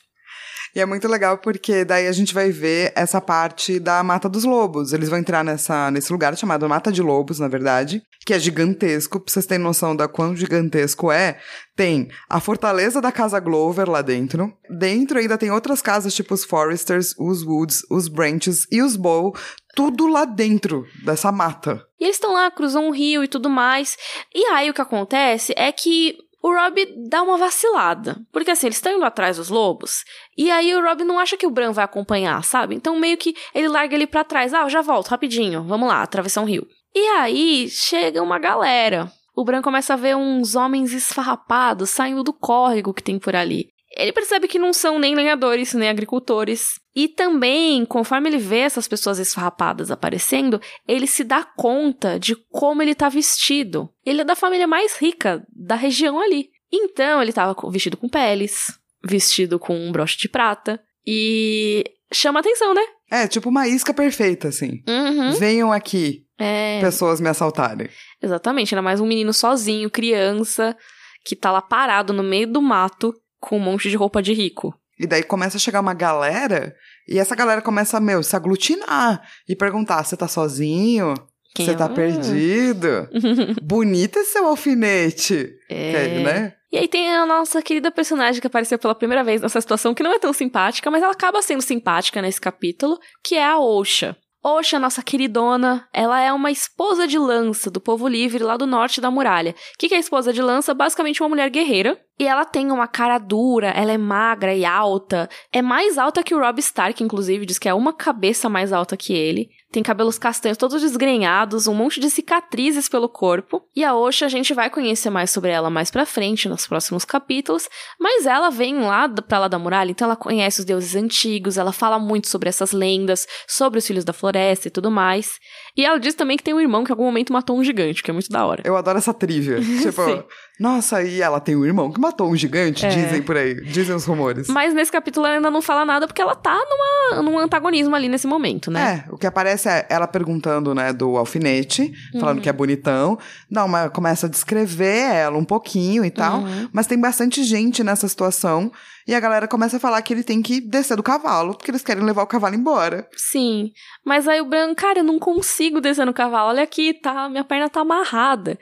E é muito legal porque daí a gente vai ver essa parte da Mata dos Lobos. Eles vão entrar nessa, nesse lugar chamado Mata de Lobos, na verdade, que é gigantesco. Pra vocês terem noção da quão gigantesco é, tem a fortaleza da Casa Glover lá dentro. Dentro ainda tem outras casas, tipo os Foresters, os Woods, os Branches e os Bow. Tudo lá dentro dessa mata.
E eles estão lá, cruzam um rio e tudo mais. E aí o que acontece é que o Rob dá uma vacilada. Porque assim, eles estão indo atrás dos lobos. E aí o Rob não acha que o Bran vai acompanhar, sabe? Então meio que ele larga ele para trás. Ah, eu já volto, rapidinho. Vamos lá, atravessar um rio. E aí chega uma galera. O Bran começa a ver uns homens esfarrapados saindo do córrego que tem por ali. Ele percebe que não são nem lenhadores, nem agricultores. E também, conforme ele vê essas pessoas esfarrapadas aparecendo, ele se dá conta de como ele tá vestido. Ele é da família mais rica da região ali. Então, ele tava vestido com peles, vestido com um broche de prata. E chama atenção, né?
É, tipo uma isca perfeita, assim.
Uhum.
Venham aqui,
é...
pessoas me assaltarem.
Exatamente, ainda mais um menino sozinho, criança, que tá lá parado no meio do mato com um monte de roupa de rico.
E daí começa a chegar uma galera, e essa galera começa, meu, se aglutinar e perguntar: você tá sozinho? Você tá perdido? Bonito esse seu alfinete. É. né?
E aí tem a nossa querida personagem que apareceu pela primeira vez nessa situação, que não é tão simpática, mas ela acaba sendo simpática nesse capítulo, que é a Osha. Osha, nossa queridona, ela é uma esposa de lança do povo livre lá do norte da muralha. O que, que é esposa de lança? Basicamente uma mulher guerreira e ela tem uma cara dura, ela é magra e alta. É mais alta que o Rob Stark, inclusive, diz que é uma cabeça mais alta que ele. Tem cabelos castanhos todos desgrenhados, um monte de cicatrizes pelo corpo. E a Osha a gente vai conhecer mais sobre ela mais pra frente, nos próximos capítulos. Mas ela vem lá pra lá da muralha, então ela conhece os deuses antigos, ela fala muito sobre essas lendas, sobre os filhos da floresta e tudo mais. E ela diz também que tem um irmão que em algum momento matou um gigante, que é muito da hora.
Eu adoro essa trivia. tipo, nossa, e ela tem um irmão que matou um gigante, é. dizem por aí, dizem os rumores.
Mas nesse capítulo ela ainda não fala nada porque ela tá numa, num antagonismo ali nesse momento, né?
É, o que aparece é ela perguntando, né, do alfinete, falando uhum. que é bonitão. Não, mas começa a descrever ela um pouquinho e tal. Uhum. Mas tem bastante gente nessa situação. E a galera começa a falar que ele tem que descer do cavalo, porque eles querem levar o cavalo embora.
Sim. Mas aí o Bran, cara, eu não consigo descer no cavalo. Olha aqui, tá, minha perna tá amarrada.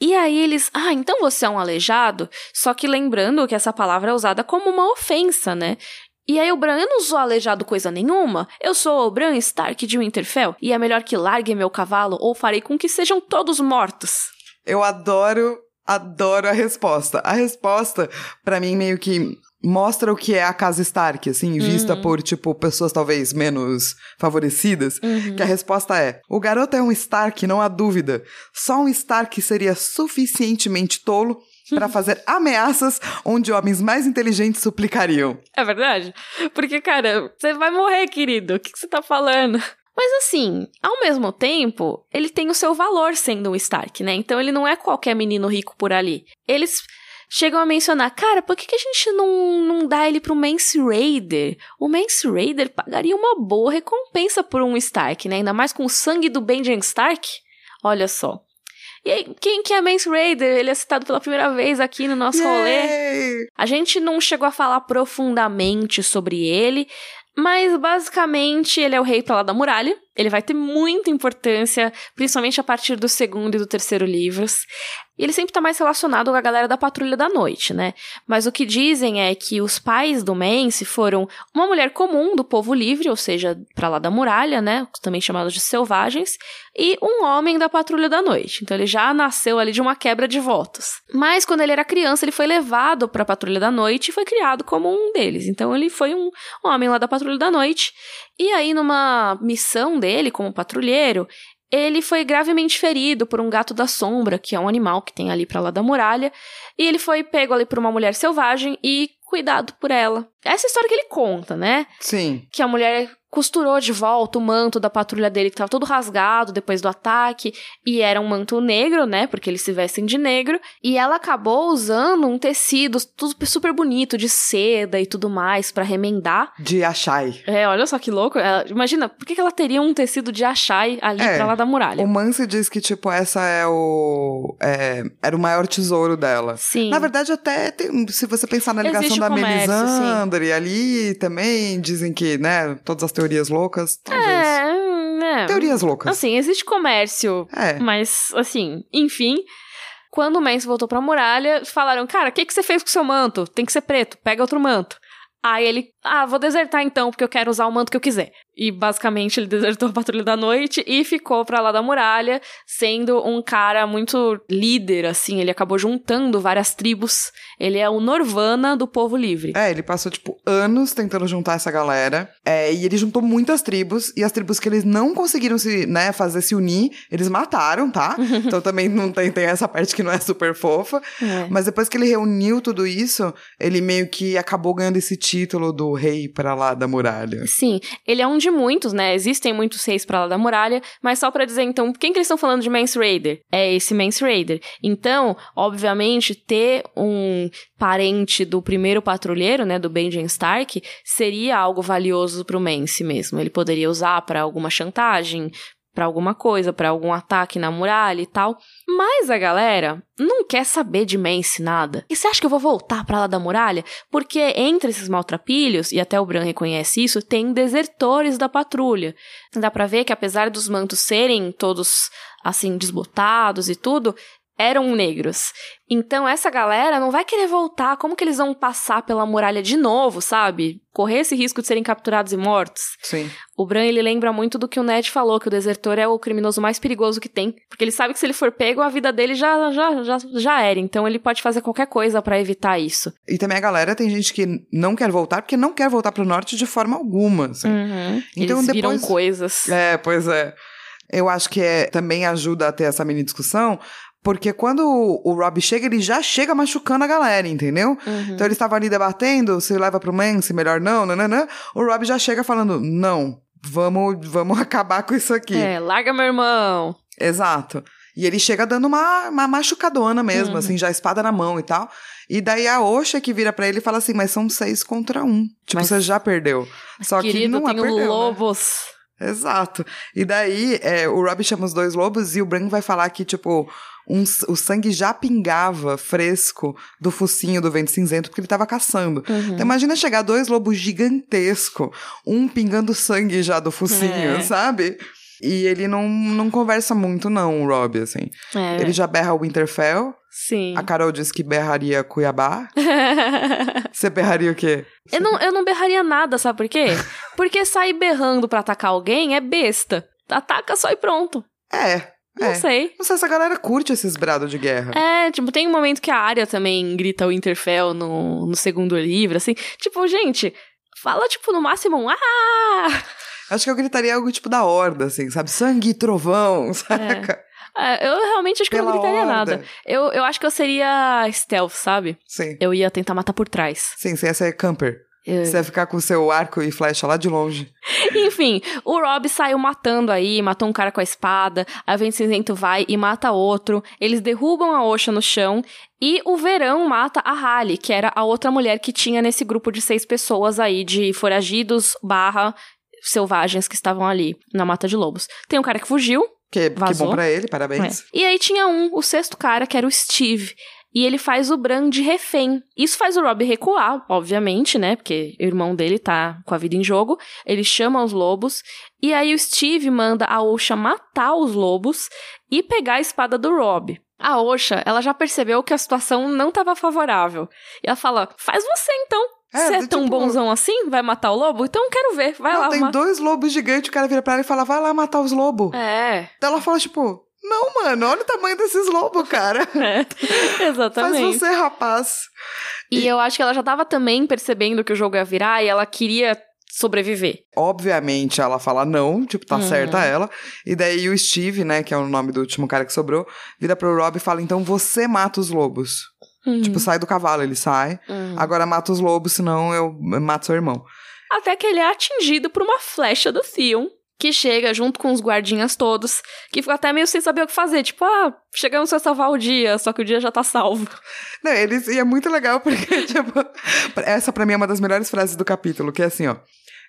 E aí eles, ah, então você é um aleijado? Só que lembrando que essa palavra é usada como uma ofensa, né? E aí o Bran, eu não sou aleijado coisa nenhuma. Eu sou o Bran Stark de Winterfell. E é melhor que largue meu cavalo ou farei com que sejam todos mortos.
Eu adoro, adoro a resposta. A resposta, para mim, meio que mostra o que é a casa Stark, assim, vista uhum. por, tipo, pessoas talvez menos favorecidas, uhum. que a resposta é: o garoto é um Stark, não há dúvida. Só um Stark seria suficientemente tolo para fazer ameaças onde homens mais inteligentes suplicariam.
É verdade? Porque, cara, você vai morrer, querido. O que, que você tá falando? Mas assim, ao mesmo tempo, ele tem o seu valor sendo um Stark, né? Então ele não é qualquer menino rico por ali. Eles chegam a mencionar, cara, por que, que a gente não, não dá ele pro Mance Raider? O Mance Raider pagaria uma boa recompensa por um Stark, né? Ainda mais com o sangue do Benjamin Stark. Olha só. E aí, quem que é Mance Raider? Ele é citado pela primeira vez aqui no nosso Yay! rolê. A gente não chegou a falar profundamente sobre ele, mas basicamente ele é o rei pra lá da muralha. Ele vai ter muita importância, principalmente a partir do segundo e do terceiro livros. E ele sempre está mais relacionado com a galera da Patrulha da Noite, né? Mas o que dizem é que os pais do Mance foram uma mulher comum do povo livre, ou seja, para lá da muralha, né? Também chamados de selvagens, e um homem da Patrulha da Noite. Então ele já nasceu ali de uma quebra de votos. Mas quando ele era criança, ele foi levado para a Patrulha da Noite e foi criado como um deles. Então ele foi um homem lá da Patrulha da Noite. E aí, numa missão dele como patrulheiro, ele foi gravemente ferido por um gato da sombra, que é um animal que tem ali para lá da muralha, e ele foi pego ali por uma mulher selvagem e cuidado por ela. Essa história que ele conta, né?
Sim.
Que a mulher costurou de volta o manto da patrulha dele, que tava todo rasgado depois do ataque, e era um manto negro, né? Porque eles se vestem de negro. E ela acabou usando um tecido tudo super bonito, de seda e tudo mais, para remendar.
De achai.
É, olha só que louco. Ela, imagina, por que, ela teria um tecido de achai ali
É,
pra lá da muralha?
O Mance diz que, tipo, essa é o. é, era o maior tesouro dela.
Sim.
Na verdade, até tem- se você pensar na ligação da
comércio,
Melisandre ali, também dizem que, né, todas as teorias loucas, talvez.
É, hum, é.
Teorias loucas.
Assim, existe comércio,
É.
mas, assim, enfim. Quando o Mance voltou pra muralha, falaram: Cara, o que, que você fez com o seu manto? Tem que ser preto, pega outro manto. Aí ele, ah, vou desertar então, porque eu quero usar o manto que eu quiser. E basicamente ele desertou a Patrulha da Noite e ficou pra lá da muralha, sendo um cara muito líder, assim. Ele acabou juntando várias tribos. Ele é o Norvana do povo livre.
É, ele passou, tipo, anos tentando juntar essa galera. É, e ele juntou muitas tribos. E as tribos que eles não conseguiram se, né, fazer se unir, eles mataram, tá? então também não tem, tem essa parte que não é super fofa.
É.
Mas depois que ele reuniu tudo isso, ele meio que acabou ganhando esse título do rei pra lá da muralha.
Sim, ele é um de muitos, né? Existem muitos reis pra lá da muralha, mas só pra dizer então, quem que eles estão falando de Mance Raider? É esse Mance Raider. Então, obviamente, ter um parente do primeiro patrulheiro, né, do Benjen Stark, seria algo valioso pro Mance mesmo. Ele poderia usar pra alguma chantagem, pra alguma coisa, pra algum ataque na muralha e tal. Mas a galera não quer saber de Mance nada. E você acha que eu vou voltar pra lá da muralha? Porque entre esses maltrapilhos, e até o Bran reconhece isso, tem desertores da patrulha. Dá pra ver que apesar dos mantos serem todos assim desbotados e tudo, eram negros. Então essa galera não vai querer voltar. Como que eles vão passar pela muralha de novo, sabe? Correr esse risco de serem capturados e mortos.
Sim.
O Bran, ele lembra muito do que o Ned falou, que o desertor é o criminoso mais perigoso que tem. Porque ele sabe que se ele for pego, a vida dele já, já, já, já era. Então ele pode fazer qualquer coisa pra evitar isso.
E também a galera tem gente que não quer voltar porque não quer voltar pro norte de forma alguma. assim.
Uhum.
Então,
Eles viram
depois-
coisas.
É, pois é. Eu acho que é, também ajuda a ter essa mini discussão, porque quando o, o Rob chega, ele já chega machucando a galera, entendeu?
Uhum.
Então eles estavam ali debatendo se leva pro Mance, melhor não, nananã. O Rob já chega falando, não, vamos, vamos acabar com isso aqui.
É, larga meu irmão.
Exato. E ele chega dando uma, uma machucadona mesmo,
Uhum.
assim, já espada na mão e tal. E daí a Osha que vira pra ele e fala assim, mas são seis contra um. Tipo,
Mas-
você já perdeu. Só que
Querido,
não
tem
perdeu, né?
lobos.
Exato. E daí, é, o Rob chama os dois lobos e o Bran vai falar que, tipo, um o sangue já pingava fresco do focinho do vento cinzento porque ele tava caçando.
Uhum.
Então imagina chegar dois lobos gigantescos, um pingando sangue já do focinho,
É.
sabe? E ele não, não conversa muito, não, o Rob, assim.
É,
Ele já berra o Winterfell.
sim.
A Carol diz que berraria Cuiabá. Você berraria o quê?
eu, não, eu não berraria nada, sabe por quê? Porque sair berrando pra atacar alguém é besta. Ataca só e pronto.
É,
Não
é.
sei.
Não sei se a galera curte esses brados de guerra.
É, tipo, tem um momento que a área também grita Winterfell no, no segundo livro, assim. Tipo, gente, fala, tipo, no máximo um ah!
Acho que eu gritaria algo tipo da horda, assim, sabe? Sangue e trovão, saca?
É, eu realmente acho que eu
Pela
não gritaria
horda.
nada. Eu, eu acho que eu seria stealth, sabe?
Sim.
Eu ia tentar matar por trás.
Sim, você ia ser camper.
Eu-
Você ia ficar com o seu arco e flecha lá de longe.
Enfim, o Rob saiu matando aí, matou um cara com a espada, a Vento Cinzento vai e mata outro, eles derrubam a Osha no chão, e o Verão mata a Halle, que era a outra mulher que tinha nesse grupo de seis pessoas aí, de foragidos barra selvagens que estavam ali na Mata de Lobos. Tem um cara que fugiu,
Que, que bom pra ele, parabéns.
é. E aí tinha um, o sexto cara, que era o Steve. E ele faz o Bran de refém. Isso faz o Rob recuar, obviamente, né? Porque o irmão dele tá com a vida em jogo. Ele chama os lobos. E aí o Steve manda a Osha matar os lobos e pegar a espada do Rob. A Osha, ela já percebeu que a situação não estava favorável. E ela fala: faz você então.
É,
Você é
do
tão
tipo-
bonzão assim? Vai matar o lobo? Então eu quero ver. Vai
Não,
lá.
tem
mata.
dois lobos gigantes, o cara vira pra ela e fala, vai lá matar os lobos.
É,
Então ela fala, tipo, não, mano, olha o tamanho desses lobos, cara.
é.
Faz
Exatamente.
você, rapaz.
E eu acho que ela já tava também percebendo que o jogo ia virar e ela queria sobreviver.
Obviamente, ela fala não, tipo, tá
Uhum.
certa ela. E daí o Steve, né, que é o nome do último cara que sobrou, vira pro Rob e fala, então você mata os lobos.
Uhum.
Tipo, sai do cavalo, ele sai.
Uhum.
Agora mata os lobos, senão eu mato seu irmão.
Até que ele é atingido por uma flecha do Theon, que chega junto com os guardinhas todos, que ficam até meio sem saber o que fazer. Tipo, ah, chegamos a salvar o dia, só que o dia já tá salvo.
Não, eles, e é muito legal porque, tipo, essa pra mim é uma das melhores frases do capítulo, que é assim, ó.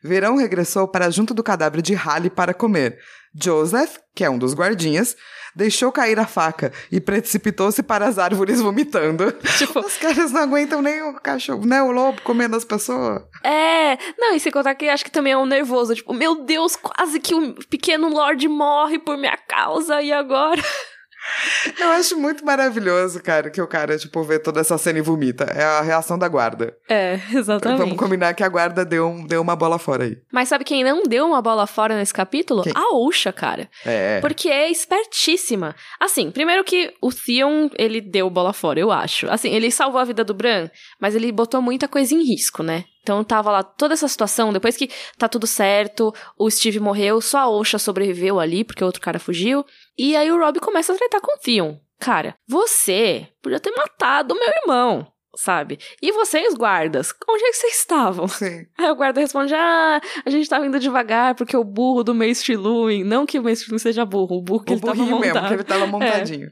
Verão regressou para junto do cadáver de Halle para comer. Joseph, que é um dos guardinhas, deixou cair a faca e precipitou-se para as árvores vomitando.
Tipo,
Os caras não aguentam nem o cachorro, né? O lobo comendo as pessoas.
é. Não, e sem contar que acho que também é um nervoso. Tipo, meu Deus, quase que o pequeno Lorde morre por minha causa, e agora?
Eu acho muito maravilhoso, cara, que o cara, tipo, vê toda essa cena e vomita. É a reação da guarda.
É, exatamente.
Vamos combinar que a guarda deu, um- deu uma bola fora aí.
Mas sabe quem não deu uma bola fora nesse capítulo?
Quem?
A Osha, cara.
É.
Porque é espertíssima. Assim, primeiro que o Theon, ele deu bola fora, eu acho. Assim, ele salvou a vida do Bran, mas ele botou muita coisa em risco, né? Então tava lá toda essa situação, depois que tá tudo certo, o Steve morreu, só a Osha sobreviveu ali, porque o outro cara fugiu. E aí o Rob começa a tratar com o Theon. Cara, você podia ter matado o meu irmão, sabe? E vocês, guardas, onde é que vocês estavam?
Sim.
Aí o guarda responde: Ah, a gente tava indo devagar porque o burro do Maestro Luin. Não que o Maestro Luin seja burro, o burro que
O
ele tava montado.
mesmo, que ele tava montadinho.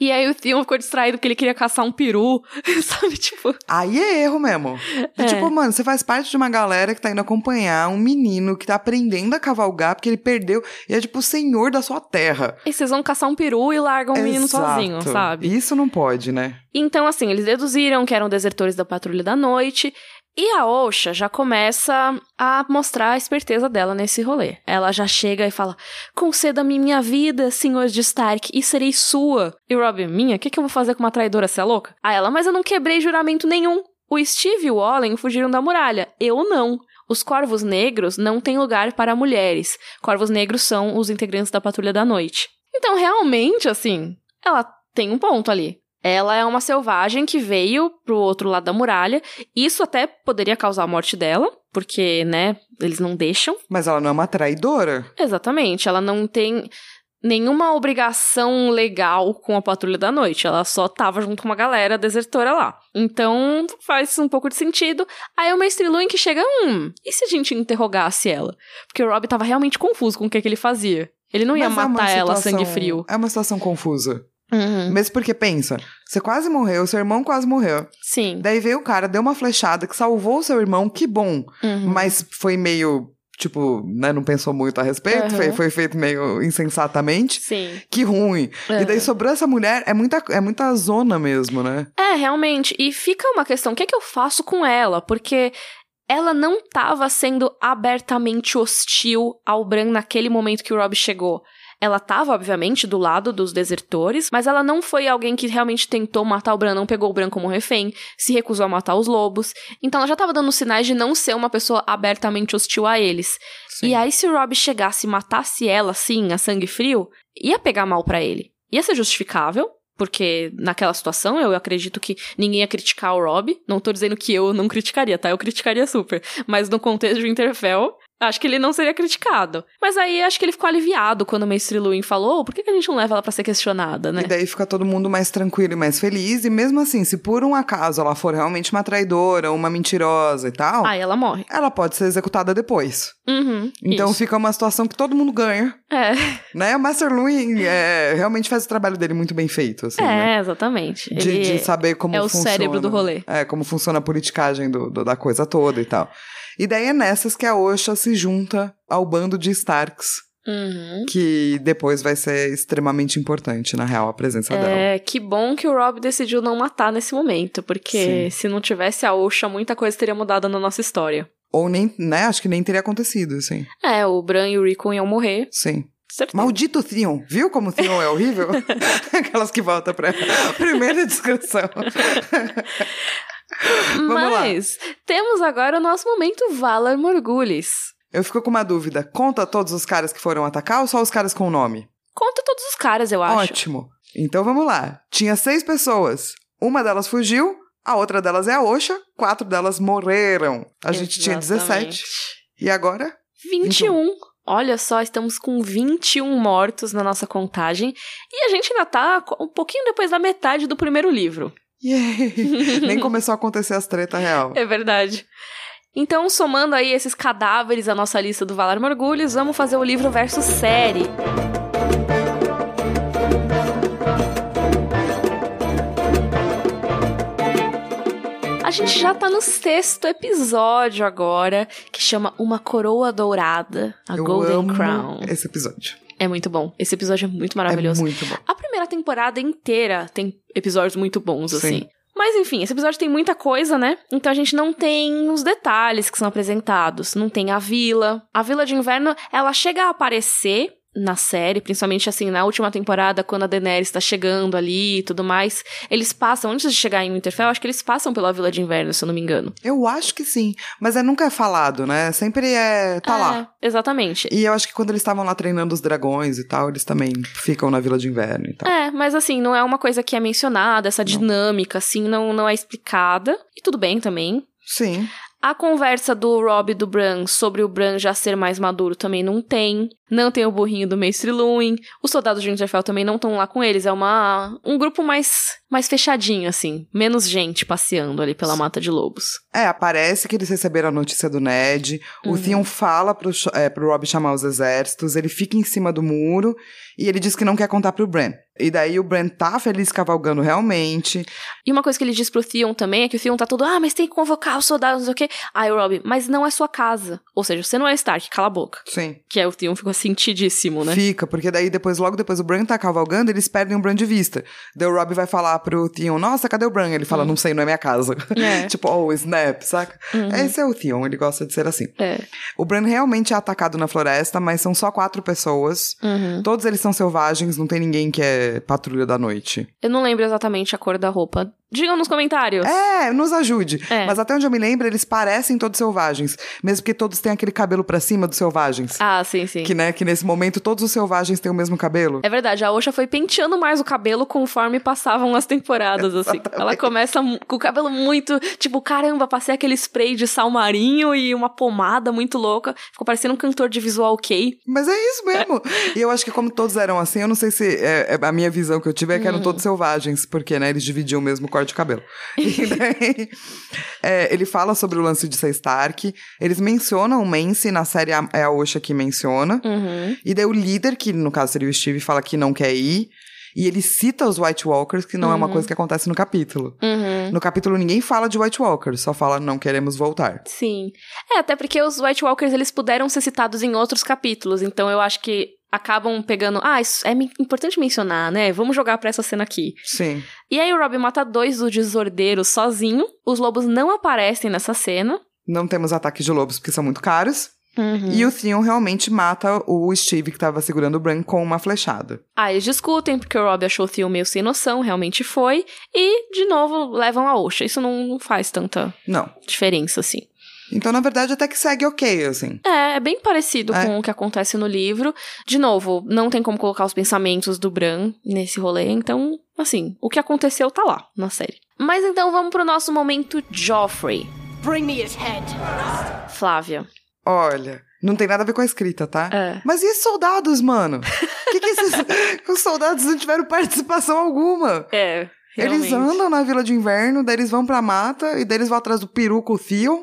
E aí o Theon ficou distraído porque ele queria caçar um peru, sabe? Tipo,
Aí é erro mesmo.
É.
Tipo, mano, você faz parte de uma galera que tá indo acompanhar um menino que tá aprendendo a cavalgar porque ele perdeu e é tipo o senhor da sua terra.
e vocês vão caçar um peru e largam o menino sozinho, sabe?
Isso não pode, né?
Então, assim, eles deduziram que eram desertores da patrulha da noite. E a Osha já começa a mostrar a esperteza dela nesse rolê. Ela já chega e fala: Conceda-me minha vida, senhor de Stark, e serei sua. E Robin, minha? O que, que eu vou fazer com uma traidora? Você é louca? A ela, mas eu não quebrei juramento nenhum. O Steve e o Ollen fugiram da muralha. Eu não. Os corvos negros não têm lugar para mulheres. Corvos negros são os integrantes da patrulha da noite. Então, realmente, assim, ela tem um ponto ali. Ela é uma selvagem que veio pro outro lado da muralha. Isso até poderia causar a morte dela, porque, né, eles não deixam.
Mas ela não é uma traidora.
Exatamente, ela não tem nenhuma obrigação legal com a patrulha da noite. Ela só tava junto com uma galera desertora lá. Então, faz um pouco de sentido. Aí o Mestre Luin que chega, hum, e se a gente interrogasse ela? Porque o Rob tava realmente confuso com o que, que ele fazia. Ele não ia
Mas é
matar ela a
situação-
sangue frio.
É uma situação confusa.
Uhum.
Mesmo porque, pensa, você quase morreu, seu irmão quase morreu.
Sim.
Daí veio o cara, deu uma flechada que salvou seu irmão, que bom.
Uhum.
Mas foi meio, tipo, né, não pensou muito a respeito,
Uhum.
foi, foi feito meio insensatamente.
Sim.
Que ruim. E daí
Uhum.
sobrou essa mulher, é muita, é muita zona mesmo, né?
É, realmente. E fica uma questão: o que é que eu faço com ela? Porque ela não tava sendo abertamente hostil ao Bran naquele momento que o Rob chegou. Ela tava, obviamente, do lado dos desertores, mas ela não foi alguém que realmente tentou matar o Bran, não pegou o Bran como refém, se recusou a matar os lobos. Então ela já tava dando sinais de não ser uma pessoa abertamente hostil a eles.
Sim.
E aí, se o Rob chegasse e matasse ela, assim, a sangue frio, ia pegar mal pra ele. Ia ser justificável, porque naquela situação eu acredito que ninguém ia criticar o Rob. Não tô dizendo que eu não criticaria, tá? Eu criticaria super. Mas no contexto de Winterfell, acho que ele não seria criticado. Mas aí acho que ele ficou aliviado quando o Mestre Luin falou: "Oh, por que que a gente não leva ela pra ser questionada, né?
E daí fica todo mundo mais tranquilo e mais feliz. E mesmo assim, se por um acaso ela for realmente uma traidora, uma mentirosa e tal,
Aí ela morre.
ela pode ser executada depois.
Uhum.
Então
isso.
fica uma situação que todo mundo ganha.
É,
Né? O Master Luin é, realmente faz o trabalho dele muito bem feito, assim, né?
é, exatamente.
De,
Ele
de saber como
é o
funciona.
cérebro do rolê.
É, como funciona a politicagem do, do- da coisa toda e tal. E daí é nessas que a Osha se junta ao bando de Starks,
Uhum.
que depois vai ser extremamente importante, na real, a presença dela.
É, que bom que o Rob decidiu não matar nesse momento, porque
Sim.
se não tivesse a Osha, muita coisa teria mudado na nossa história.
Ou nem, né? Acho que nem teria acontecido, assim.
É, o Bran e o Rickon iam morrer.
Sim.
Certeza.
Maldito Theon. Viu como o Theon é horrível? Aquelas que voltam pra primeira descrição. Vamos lá.
Mas temos agora o nosso momento Valar Morgulis.
Eu fico com uma dúvida. Conta todos os caras que foram atacar ou só os caras com nome?
Conta todos os caras, eu acho.
Ótimo. Então vamos lá. Tinha seis pessoas. Uma delas fugiu, a outra delas é a Osha, quatro delas morreram. A gente tinha 17.
Exatamente.
E agora?
21. Olha só, estamos com 21 mortos na nossa contagem. E a gente ainda tá um pouquinho depois da metade do primeiro livro.
Nem começou a acontecer as tretas real.
É verdade. Então, somando aí esses cadáveres à nossa lista do Valar Morgulhos, vamos fazer o livro versus série. A gente já tá no sexto episódio agora, que chama Uma Coroa Dourada, a
Eu
Golden Crown.
esse episódio.
É muito bom. Esse episódio é muito maravilhoso.
É muito bom.
A primeira temporada inteira tem episódios muito bons,
Sim.
assim. Mas enfim, esse episódio tem muita coisa, né? Então a gente não tem os detalhes que são apresentados. Não tem a vila. A vila de inverno, ela chega a aparecer na série, principalmente assim, na última temporada, quando a Daenerys tá chegando ali e tudo mais. Eles passam, antes de chegar em Winterfell, acho que eles passam pela vila de inverno, se eu não me engano.
Eu acho que sim. Mas é, nunca é falado, né? Sempre é. tá
É,
lá.
Exatamente.
E eu acho que quando eles estavam lá treinando os dragões e tal, eles também ficam na Vila de Inverno e tal.
É, mas assim, não é uma coisa que é mencionada, essa dinâmica, assim, não, não é explicada. E tudo bem também.
Sim.
A conversa do Rob e do Bran sobre o Bran já ser mais maduro também não tem. Não tem o burrinho do Mestre Luin. Os soldados de Winterfell também não estão lá com eles. É uma um grupo mais mais fechadinho, assim. Menos gente passeando ali pela mata de lobos.
É, aparece que eles receberam a notícia do Ned. O
Uhum.
Theon fala pro, é, pro Rob chamar os exércitos. Ele fica em cima do muro e ele diz que não quer contar pro Bran. E daí o Bran tá feliz cavalgando realmente.
E uma coisa que ele diz pro Theon também é que o Theon tá todo, ah, mas tem que convocar os soldados, não sei o quê. Aí o Rob, mas não é sua casa. Ou seja, você não é Stark, cala a boca.
Sim.
Que aí o Theon ficou sentidíssimo, né?
Fica, porque daí depois, logo depois o Bran tá cavalgando, eles perdem o Bran de vista. Daí o Rob vai falar pro Theon, nossa, cadê o Bran? Ele fala, não sei, não é minha casa.
É.
tipo, oh, snap, saca? Esse é o Theon, ele gosta de ser assim.
É.
O Bran realmente é atacado na floresta, mas são só quatro pessoas.
Uhum.
Todos eles são selvagens, não tem ninguém que é patrulha da noite.
Eu não lembro exatamente a cor da roupa. Digam nos comentários.
É, nos ajude.
É.
Mas até onde eu me lembro, eles parecem todos selvagens. Mesmo que todos tenham aquele cabelo pra cima dos selvagens.
Ah, sim, sim.
Que, né, que nesse momento todos os selvagens têm o mesmo cabelo.
É verdade, a Osha foi penteando mais o cabelo conforme passavam as temporadas, assim. Ela começa com o cabelo muito, tipo, caramba, passei aquele spray de sal marinho e uma pomada muito louca. Ficou parecendo um cantor de visual kei.
Mas é isso mesmo. e eu acho que como todos eram assim, eu não sei se é, é a minha visão que eu tive é que eram
Hum.
todos selvagens, porque, né, eles dividiam o mesmo corte de cabelo. Daí, é, ele fala sobre o lance de ser Stark, eles mencionam o Mance, na série a- é a Osha que menciona,
Uhum.
e daí o líder, que no caso seria o Steve, fala que não quer ir, e ele cita os White Walkers, que não é uma coisa que acontece no capítulo.
Uhum.
No capítulo ninguém fala de White Walkers, só fala não queremos voltar.
Sim. É, até porque os White Walkers, eles puderam ser citados em outros capítulos, então eu acho que acabam pegando, ah, isso é importante mencionar, né? Vamos jogar pra essa cena aqui.
Sim.
E aí o Rob mata dois do desordeiro sozinho. Os lobos não aparecem nessa cena.
Não temos ataques de lobos porque são muito caros.
Uhum.
E o Theon realmente mata o Steve que tava segurando o Bran com uma flechada.
Aí eles discutem, porque o Rob achou o Theon meio sem noção, realmente foi. E, de novo, levam a Osha. Isso não não faz tanta
Não.
diferença, assim.
Então, na verdade, até que segue ok, assim.
É, é bem parecido
É.
com o que acontece no livro. De novo, não tem como colocar os pensamentos do Bran nesse rolê, então, assim, o que aconteceu tá lá na série. Mas então vamos pro nosso momento Joffrey.
Bring me his head.
Flávia.
Olha, não tem nada a ver com a escrita, tá?
É.
Mas e esses soldados, mano? que que esses... Os soldados não tiveram participação alguma.
É.
Eles andam na Vila de Inverno, daí eles vão pra mata, e daí eles vão atrás do peru com o Theon.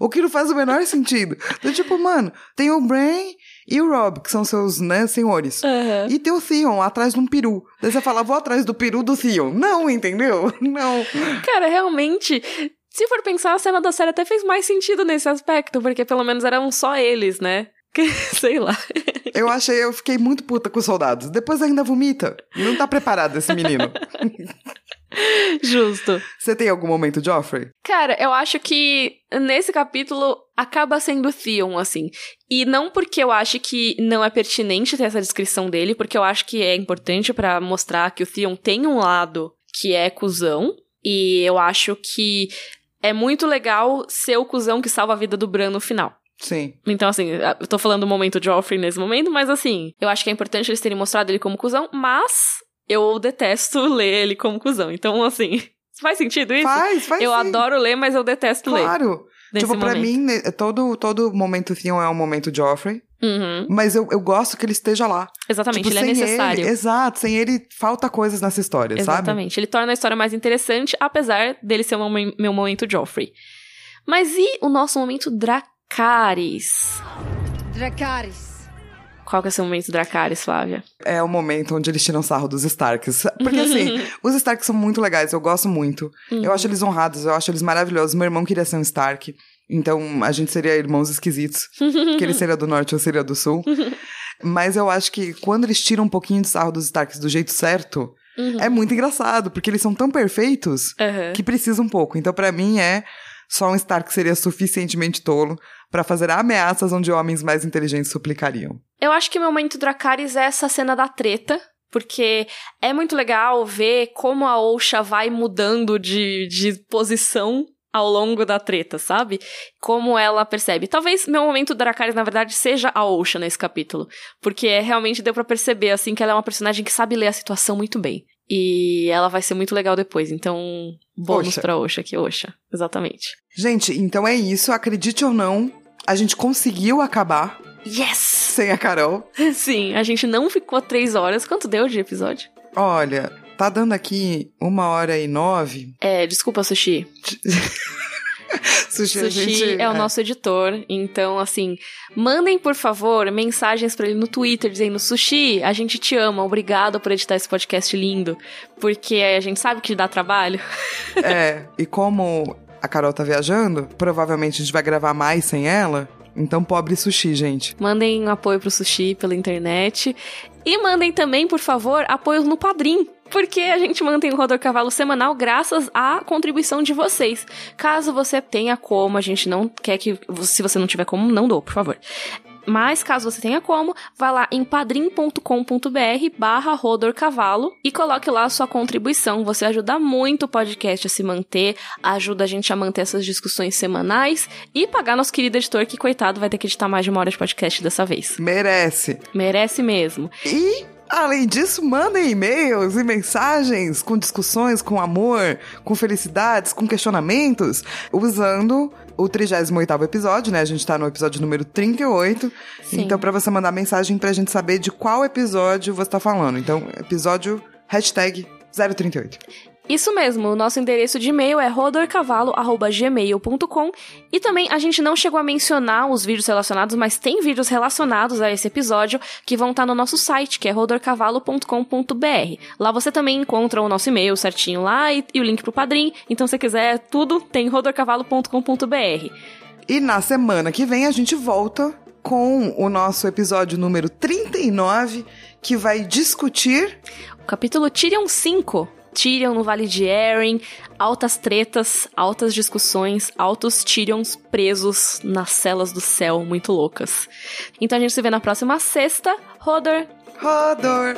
O que não faz o menor sentido. Então, tipo, mano, tem o Bran e o Rob, que são seus, né, senhores.
Aham.
E tem o Theon atrás de um peru. Daí você fala, vou atrás do peru do Theon. Não, entendeu? Não.
Cara, realmente, se for pensar, a cena da série até fez mais sentido nesse aspecto, porque pelo menos eram só eles, né? Que- Sei lá.
Eu achei, eu fiquei muito puta com os soldados. Depois ainda vomita. Não tá preparado esse menino.
Justo.
Você tem algum momento, Joffrey?
Cara, eu acho que nesse capítulo acaba sendo Theon, assim. E não porque eu acho que não é pertinente ter essa descrição dele, porque eu acho que é importante pra mostrar que o Theon tem um lado que é cuzão. E eu acho que é muito legal ser o cuzão que salva a vida do Bran no final.
Sim.
Então, assim, eu tô falando do momento Joffrey nesse momento, mas assim, eu acho que é importante eles terem mostrado ele como cuzão, mas eu detesto ler ele como cuzão. Então, assim, faz sentido isso?
Faz, faz
eu
sim.
adoro ler, mas eu detesto ler.
Claro. Tipo, pra
momento.
mim, ne- todo, todo momento Theon é um momento Joffrey.
Uhum.
Mas eu, eu gosto que ele esteja lá.
Exatamente,
Tipo,
ele é
sem
necessário.
Ele, exato, sem ele falta coisas nessa história, sabe?
Exatamente. Ele torna a história mais interessante, apesar dele ser o meu- meu momento Joffrey. Mas e o nosso momento Dracarys?
Dracarys.
Qual que é o seu momento Dracarys, Flávia?
É o momento onde eles tiram sarro dos Starks. Porque assim, os Starks são muito legais, eu gosto muito.
Uhum.
Eu acho eles honrados, eu acho eles maravilhosos. Meu irmão queria ser um Stark. Então a gente seria irmãos esquisitos. que ele seria do norte ou seria do sul. Mas eu acho que quando eles tiram um pouquinho de sarro dos Starks do jeito certo,
Uhum.
é muito engraçado, porque eles são tão perfeitos
Aham.
que precisa um pouco. Então, pra mim, é só um Stark seria suficientemente tolo pra fazer ameaças onde homens mais inteligentes suplicariam.
Eu acho que meu momento Dracarys é essa cena da treta. Porque é muito legal ver como a Osha vai mudando de, de posição ao longo da treta, sabe? Como ela percebe. Talvez meu momento Dracarys, na verdade, seja a Osha nesse capítulo. Porque é, realmente deu pra perceber, assim, que ela é uma personagem que sabe ler a situação muito bem. E ela vai ser muito legal depois. Então, bônus
Osha.
pra Osha aqui, Osha. Exatamente.
Gente, então é isso. Acredite ou não, a gente conseguiu acabar
Yes!
sem a Carol.
Sim, a gente não ficou três horas. Quanto deu de episódio?
Olha, tá dando aqui uma hora e nove.
É, desculpa, Sushi.
Sushi,
Sushi
gente-
é o nosso editor, então assim, mandem por favor mensagens pra ele no Twitter dizendo: Sushi, a gente te ama, obrigado por editar esse podcast lindo, porque a gente sabe que dá trabalho.
É, e como a Carol tá viajando, provavelmente a gente vai gravar mais sem ela. Então, pobre sushi, gente.
Mandem um apoio pro Sushi pela internet e mandem também, por favor, apoio no Padrim. Porque a gente mantém o Rodor Cavalo semanal graças à contribuição de vocês. Caso você tenha como, a gente não quer que. Se você não tiver como, não dou, por favor. Mas caso você tenha como, vá lá em padrim.com.br barra Rodor Cavalo e coloque lá a sua contribuição. Você ajuda muito o podcast a se manter, ajuda a gente a manter essas discussões semanais e pagar nosso querido editor, que coitado vai ter que editar mais de uma hora de podcast dessa vez.
Merece.
Merece mesmo.
E, além disso, mandem e-mails e mensagens com discussões, com amor, com felicidades, com questionamentos, usando o 38º episódio, né? A gente tá no episódio número 38.
Sim.
Então, pra você mandar mensagem pra gente saber de qual episódio você tá falando. Então, episódio hashtag 038.
Isso mesmo, o nosso endereço de e-mail é rodorcavalo.gmail.com e também a gente não chegou a mencionar os vídeos relacionados, mas tem vídeos relacionados a esse episódio que vão estar no nosso site, que é rodorcavalo.com.br. Lá você também encontra o nosso e-mail certinho lá e, e o link pro Padrim, então se quiser tudo, tem rodorcavalo.com.br.
E na semana que vem a gente volta com o nosso episódio número 39, que vai discutir
O capítulo Tyrion 5. Tyrion no Vale de Erin, altas tretas, altas discussões, altos Tyrions presos nas celas do céu, muito loucas. Então a gente se vê na próxima sexta. Rodor,
Rodor.